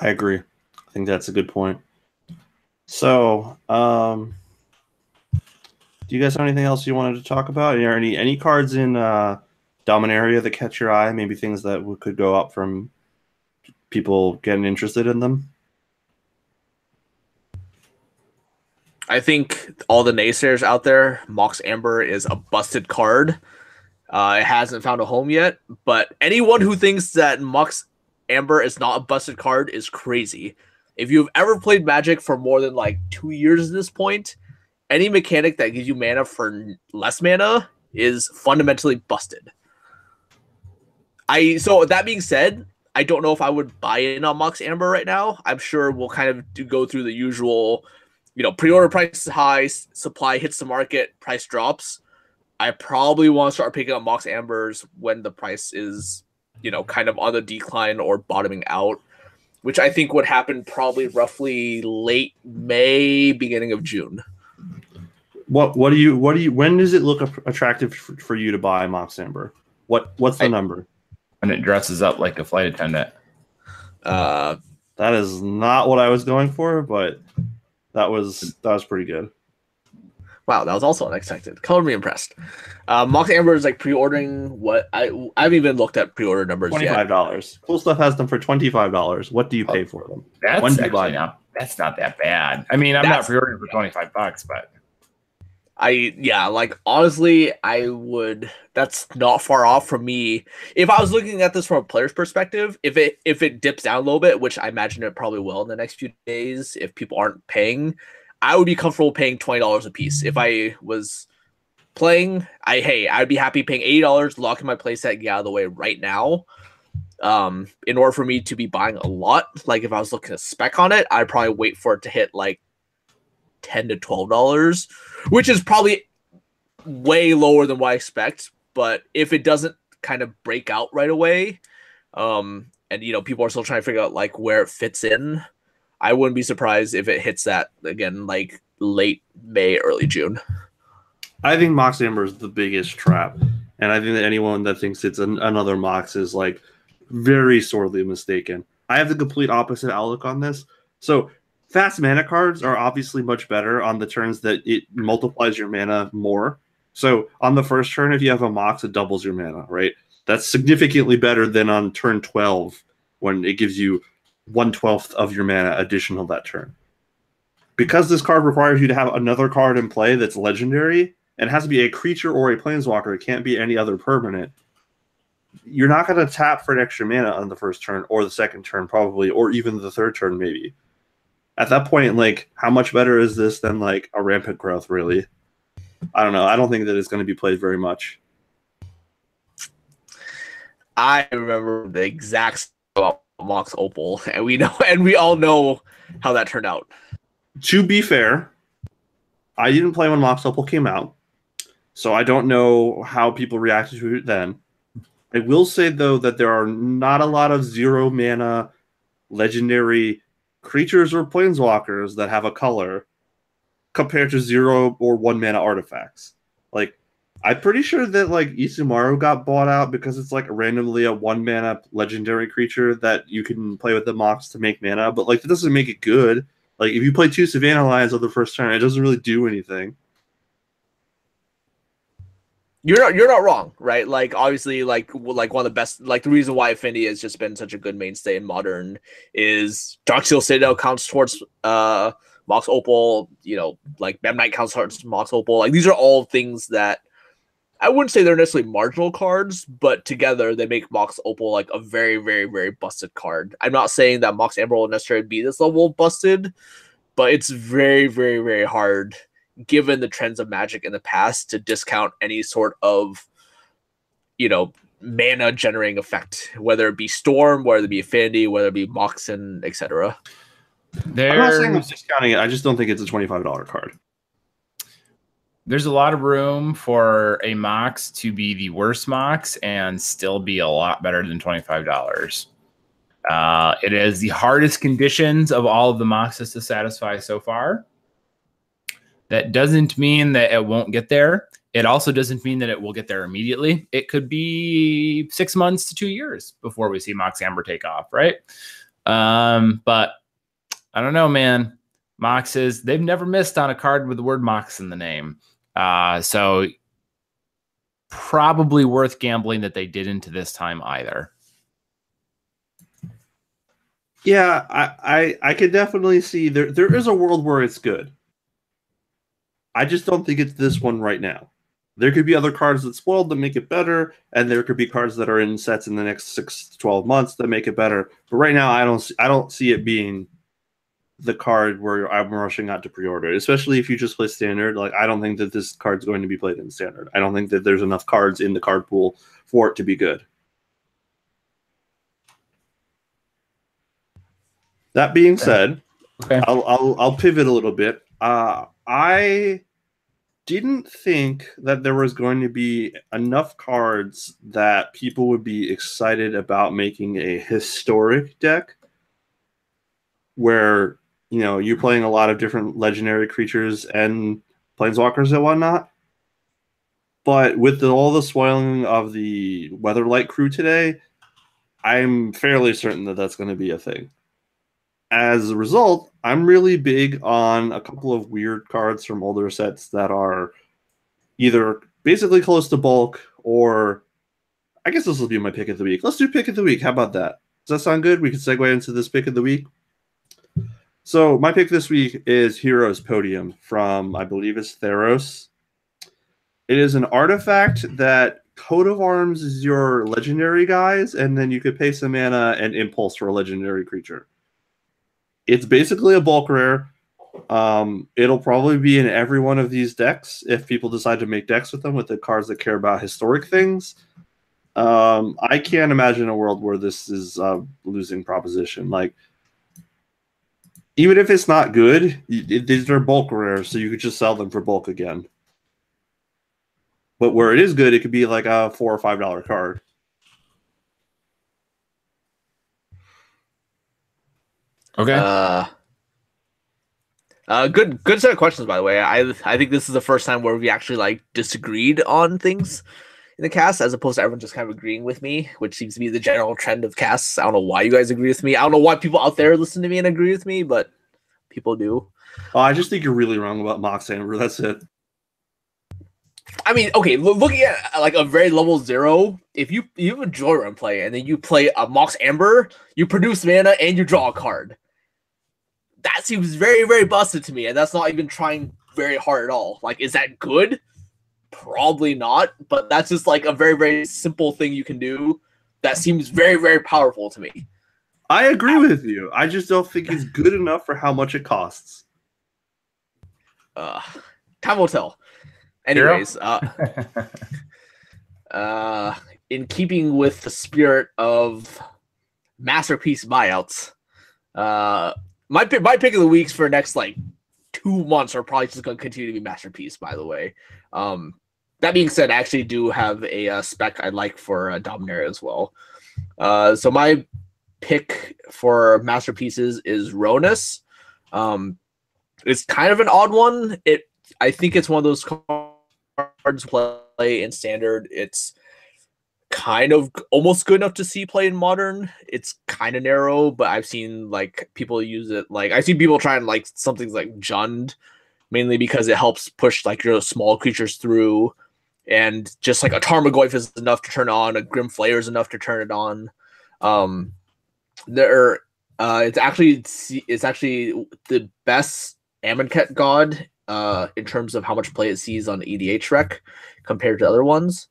I agree. I think that's a good point. So, um, do you guys have anything else you wanted to talk about? Are any any cards in uh, Dominaria that catch your eye? Maybe things that could go up from people getting interested in them. I think all the naysayers out there, Mox Amber is a busted card. Uh, it hasn't found a home yet, but anyone who thinks that Mox Amber is not a busted card is crazy. If you've ever played Magic for more than like two years at this point, any mechanic that gives you mana for less mana is fundamentally busted. I so that being said, I don't know if I would buy in on Mox Amber right now. I'm sure we'll kind of go through the usual you know, pre-order price is high, supply hits the market, price drops. I probably want to start picking up Mox Ambers when the price is, you know, kind of on the decline or bottoming out, which I think would happen probably roughly late May, beginning of June. What what do you what do you when does it look attractive for, for you to buy Mox Amber? What what's the I- number? And it dresses up like a flight attendant. Uh, That is not what I was going for, but that was that was pretty good. wow, that was also unexpected. Color me impressed. Uh, Mox Amber is like pre-ordering what I I haven't even looked at pre-order numbers Twenty yet. five dollars. Cool stuff has them for twenty five dollars. What do you pay for them? That's When do you buy actually not that's not that bad. I mean, I'm That's- not pre-ordering for 25 bucks, but I yeah, like honestly, I would. That's not far off from me. If I was looking at this from a player's perspective, if it if it dips down a little bit, which I imagine it probably will in the next few days, if people aren't paying, I would be comfortable paying twenty dollars a piece. If I was playing, I hey, I'd be happy paying eighty dollars, locking my playset, get out of the way right now. Um, in order for me to be buying a lot, like if I was looking at spec on it, I'd probably wait for it to hit like ten to twelve dollars, which is probably way lower than what I expect. But if it doesn't kind of break out right away, um, and you know people are still trying to figure out like where it fits in, I wouldn't be surprised if it hits that again like late May, early June. I think Mox Amber is the biggest trap, and I think that anyone that thinks it's an, another Mox is like very sorely mistaken. I have the complete opposite outlook on this. So fast mana cards are obviously much better on the turns that it multiplies your mana more. So on the first turn, if you have a Mox, it doubles your mana, right? That's significantly better than on turn 12 when it gives you one twelfth of your mana additional that turn. Because this card requires you to have another card in play that's legendary, and has to be a creature or a planeswalker. It can't be any other permanent. You're not going to tap for an extra mana on the first turn or the second turn, probably, or even the third turn, maybe. At that point, like, how much better is this than like a rampant growth? Really, I don't know. I don't think that it's going to be played very much. I remember the exact about Mox Opal, *laughs* and we know, and we all know how that turned out. To be fair, I didn't play when Mox Opal came out, so I don't know how people reacted to it then. I will say though that there are not a lot of zero mana legendary creatures or planeswalkers that have a color compared to zero or one mana artifacts. Like I'm pretty sure that like Isamaru got bought out because it's like randomly a one mana legendary creature that you can play with the Mox to make mana, but like that doesn't make it good. Like if you play two Savannah Lions on the first turn, it doesn't really do anything. You're not you're not wrong, right? Like obviously, like like one of the best, like the reason why Affinity has just been such a good mainstay in modern is Darksteel Citadel counts towards uh Mox Opal, you know, like Memnite counts towards Mox Opal. Like these are all things that I wouldn't say they're necessarily marginal cards, but together they make Mox Opal like a very, very, very busted card. I'm not saying that Mox Amber will necessarily be this level busted, but it's very, very, very hard given the trends of Magic in the past to discount any sort of, you know, mana generating effect, whether it be Storm, whether it be Affinity, whether it be Moxen, etc. I'm not saying I'm discounting it. I just don't think it's a twenty-five dollar card. there's a lot of room for a Mox to be the worst Mox and still be a lot better than twenty five dollars. Uh, it is the hardest conditions of all of the Moxes to satisfy so far. That doesn't mean that it won't get there. It also doesn't mean that it will get there immediately. It could be six months to two years before we see Mox Amber take off, right? Um, but I don't know, man. Moxes, they've never missed on a card with the word Mox in the name. Uh, so probably worth gambling that they didn't this time either. Yeah, I, I I could definitely see there there is a world where it's good. I just don't think it's this one right now. There could be other cards that spoiled that make it better, and there could be cards that are in sets in the next six to twelve months that make it better. But right now, I don't see, I don't see it being the card where I'm rushing out to pre-order, especially if you just play standard. Like I don't think that this card's going to be played in standard. I don't think that there's enough cards in the card pool for it to be good. That being said, Okay. I'll, I'll I'll pivot a little bit. Uh, I didn't think that there was going to be enough cards that people would be excited about making a historic deck where you know you're playing a lot of different legendary creatures and planeswalkers and whatnot. But with the, all the spoiling of the Weatherlight crew today, I'm fairly certain that that's going to be a thing as a result, I'm really big on a couple of weird cards from older sets that are either basically close to bulk or I guess this will be my pick of the week. Let's do pick of the week. How about that? Does that sound good? We can segue into this pick of the week. So my pick this week is Heroes Podium from I believe it's Theros. It is an artifact that coat of arms is your legendary guys, and then you could pay some mana and impulse for a legendary creature it's basically a bulk rare. Um, it'll probably be in every one of these decks if people decide to make decks with them with the cards that care about historic things. Um, I can't imagine a world where this is a losing proposition. Like, even if it's not good, it, these are bulk rares, so you could just sell them for bulk again. But where it is good, it could be like a four or five dollar card. Okay. Uh, uh, good, good set of questions, by the way. I, I think this is the first time where we actually like disagreed on things in the cast, as opposed to everyone just kind of agreeing with me, which seems to be the general trend of casts. I don't know why you guys agree with me. I don't know why people out there listen to me and agree with me, but people do. Oh, I just think you're really wrong about Mox Amber. That's it. I mean, okay, lo- looking at like a very level zero, if you you have a joy run play and then you play a Mox Amber, you produce mana and you draw a card. That seems very very busted to me, and that's not even trying very hard at all. Like, is that good? Probably not, but that's just like a very very simple thing you can do. That seems very very powerful to me. I agree with you. I just don't think it's good enough for how much it costs. Uh, time will tell. Anyways, uh, *laughs* uh, in keeping with the spirit of masterpiece buyouts, uh, my pick, my pick of the weeks for next like two months are probably just going to continue to be masterpiece. By the way, um, that being said, I actually do have a uh, spec I like for uh, Dominaria as well. Uh, so my pick for masterpieces is Rhonas. Um, it's kind of an odd one. It I think it's one of those cards play play in standard. It's kind of almost good enough to see play in modern. It's kind of narrow, but I've seen like people use it. Like I've seen people try and like something like Jund, mainly because it helps push like your small creatures through, and just like a Tarmogoyf is enough to turn on. A Grim Flayer is enough to turn it on. Um, there, uh, it's actually it's actually the best Amonkhet god uh in terms of how much play it sees on EDH rec compared to other ones.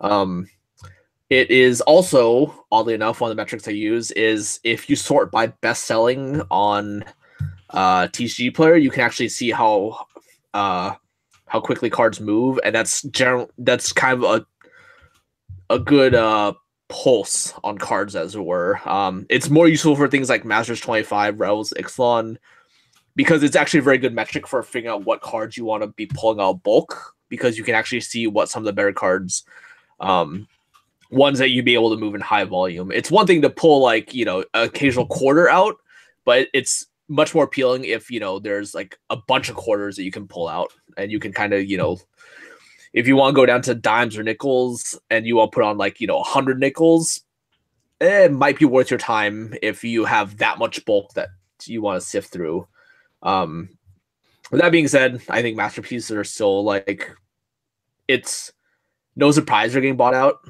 Um, it is also, oddly enough, one of the metrics I use is if you sort by best selling on uh, TCG player, you can actually see how uh, how quickly cards move, and that's general. That's kind of a a good uh, pulse on cards, as it were. Um, it's more useful for things like Masters Twenty Five, Rivals, Ixalan, because it's actually a very good metric for figuring out what cards you want to be pulling out bulk, because you can actually see what some of the better cards um, ones that you'd be able to move in high volume. It's one thing to pull like, you know, occasional quarter out, but it's much more appealing if, you know, there's like a bunch of quarters that you can pull out and you can kind of, you know, if you want to go down to dimes or nickels and you want to put on like, you know, 100 nickels, it might be worth your time if you have that much bulk that you want to sift through. Um, with that being said, I think masterpieces are still like, it's no surprise they're getting bought out.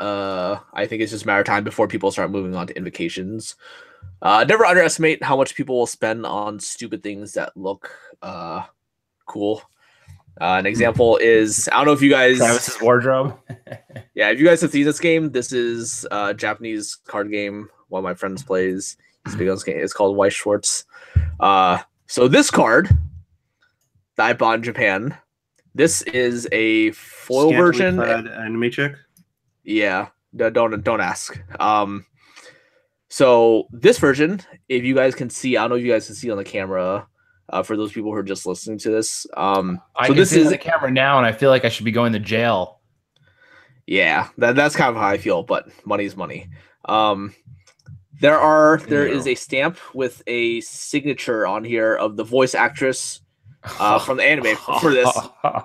Uh, I think it's just a matter of time before people start moving on to invocations. Uh, never underestimate how much people will spend on stupid things that look uh, cool. Uh, an example is I don't know if you guys Travis's wardrobe. *laughs* yeah, if you guys have seen this game, this is a Japanese card game. One of my friends plays. He's big on this game. It's called Weiss Schwarz. Uh, so this card that I bought in Japan, this is a foil Scantily version. clad anime chick. Yeah, don't don't ask. Um, so this version, if you guys can see, I don't know if you guys can see on the camera. Uh, for those people who are just listening to this, um, I so this is the camera now, and I feel like I should be going to jail. yeah, that, that's kind of how I feel. But money's money. Um, there are there is a stamp with a signature on here of the voice actress uh, *laughs* from the anime for this. *laughs*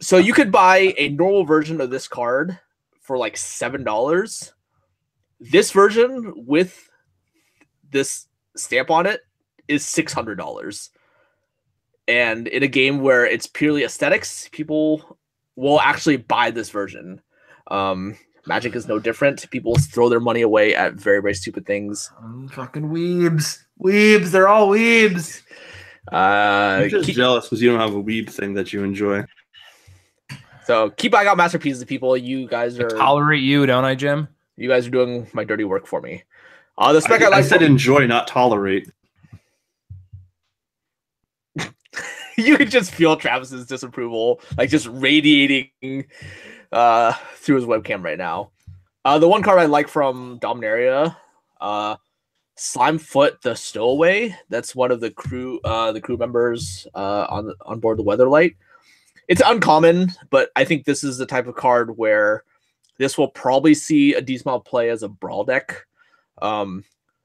So you could buy a normal version of this card for like seven dollars. This version with this stamp on it is six hundred dollars. And in a game where it's purely aesthetics, people will actually buy this version. Um, Magic is no different. People throw their money away at very very stupid things. Mm, fucking weebs, weebs. They're all weebs. Uh, I'm just keep- jealous because you don't have a weeb thing that you enjoy. So keep buying out masterpieces, people. You guys I are tolerate you, don't I, Jim? you guys are doing my dirty work for me. Uh, the spec I, I, I like said for- enjoy, not tolerate. *laughs* you could just feel Travis's disapproval, like just radiating uh, through his webcam right now. Uh, the one card I like from Dominaria, uh, Slimefoot the Stowaway. That's one of the crew, uh, the crew members uh, on on board the Weatherlight. It's uncommon, but I think this is the type of card where this will probably see a decent play as a brawl deck, um,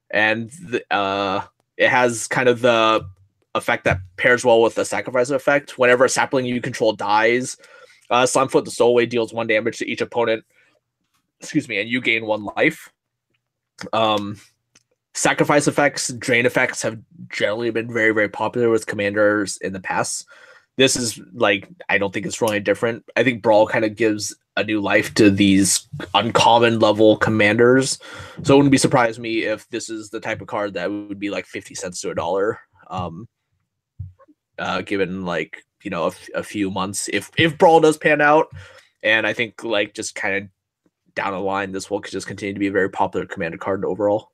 and the, uh, it has kind of the effect that pairs well with the sacrifice effect. Whenever a Saproling you control dies, uh, the Stowaway deals one damage to each opponent. Excuse me, and you gain one life. Um, sacrifice effects, drain effects have generally been very, very popular with commanders in the past. This is like I don't think it's really different. I think Brawl kind of gives a new life to these uncommon level commanders. So it wouldn't be surprised me if this is the type of card that would be like 50 cents to a dollar. Um, uh, given like you know a, a few months if if brawl does pan out and i think like just kind of down the line this will just continue to be a very popular commander card overall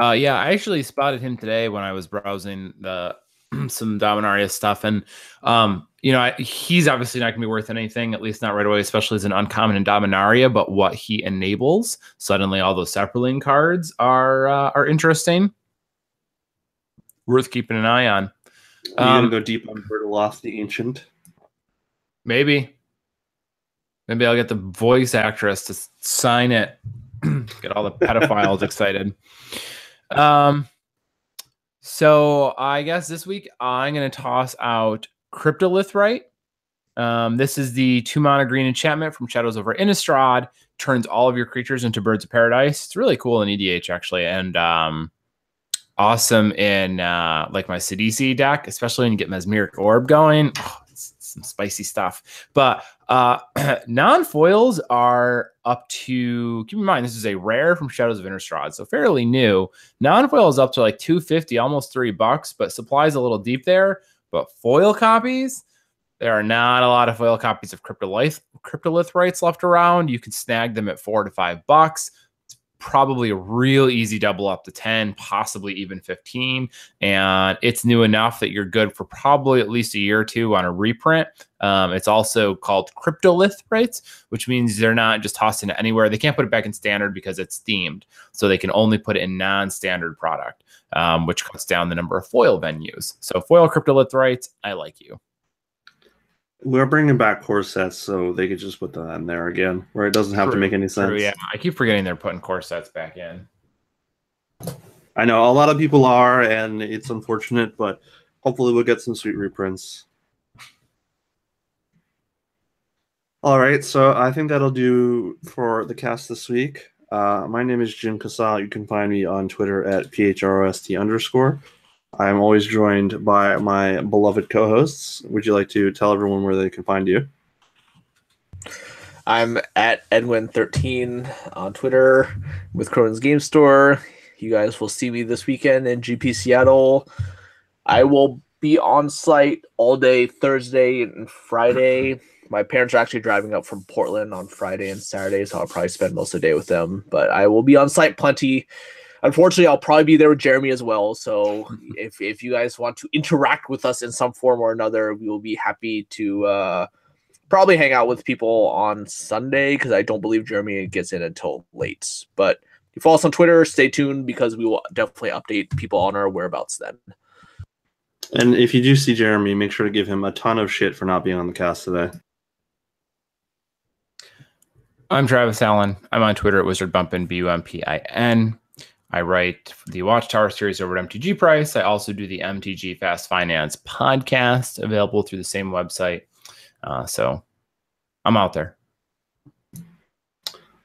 Uh, yeah, I actually spotted him today when I was browsing the *clears throat* some Dominaria stuff, and um, you know, I, he's obviously not going to be worth anything, at least not right away, especially as an uncommon in Dominaria. But what he enables, suddenly all those Saproling cards are uh, are interesting, worth keeping an eye on. Gonna Um, go deep on Verdeloth the Ancient. maybe, maybe I'll get the voice actress to sign it. *clears throat* get all the pedophiles *laughs* excited. Um, so I guess this week I'm going to toss out Cryptolith, right? Um, this is the two mana green enchantment from Shadows over Innistrad. Turns all of your creatures into birds of paradise. It's really cool in EDH actually, and um, awesome in uh, like my Sidisi deck, especially when you get Mesmeric Orb going. Oh, some spicy stuff. But uh, *clears throat* non foils are up to. Keep in mind, this is a rare from Shadows of Innistrad, so fairly new. Non foil is up to like two fifty, almost three bucks, but supply's a little deep there. But foil copies there are not a lot of foil copies of Cryptolith, Cryptolith Rites left around. You can snag them at four to five bucks. Probably a real easy double up to 10, possibly even 15. And it's new enough that you're good for probably at least a year or two on a reprint. Um, it's also called Cryptolith Rites, which means they're not just tossed into anywhere. They can't put it back in standard because it's themed. So they can only put it in non standard product, um, which cuts down the number of foil venues. So foil Cryptolith Rites, I like you. We're bringing back core sets, so they could just put that in there again, where it doesn't have True, to make any sense. True, yeah, I keep forgetting they're putting core sets back in. I know a lot of people are, and it's unfortunate, but hopefully we'll get some sweet reprints. All right, so I think that'll do for the cast this week. Uh, my name is Jim Casal. You can find me on Twitter at phrost underscore. I'm always joined by my beloved co-hosts. Would you like to tell everyone where they can find you? I'm at Edwin13 on Twitter with Cronin's Game Store. You guys will see me this weekend in GP Seattle. I will be on site all day Thursday and Friday. My parents are actually driving up from Portland on Friday and Saturday, so I'll probably spend most of the day with them. But I will be on site plenty unfortunately, I'll probably be there with Jeremy as well. So *laughs* if if you guys want to interact with us in some form or another, we will be happy to uh, probably hang out with people on Sunday because I don't believe Jeremy gets in until late. But if you follow us on Twitter, stay tuned because we will definitely update people on our whereabouts then. And if you do see Jeremy, make sure to give him a ton of shit for not being on the cast today. I'm Travis Allen. I'm on Twitter at Wizard Bumpin, B U M P I N. I write the Watchtower series over at MTG Price. I also do the MTG Fast Finance podcast, available through the same website. Uh, so I'm out there.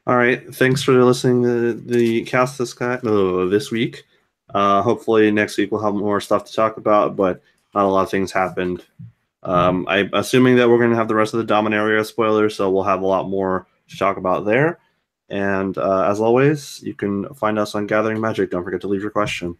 All right. Thanks for listening to the cast this guy uh, this week. Uh, hopefully next week we'll have more stuff to talk about, but not a lot of things happened. Um, I'm assuming that we're going to have the rest of the Dominaria spoilers, so we'll have a lot more to talk about there. And uh, as always, you can find us on Gathering Magic. Don't forget to leave your question.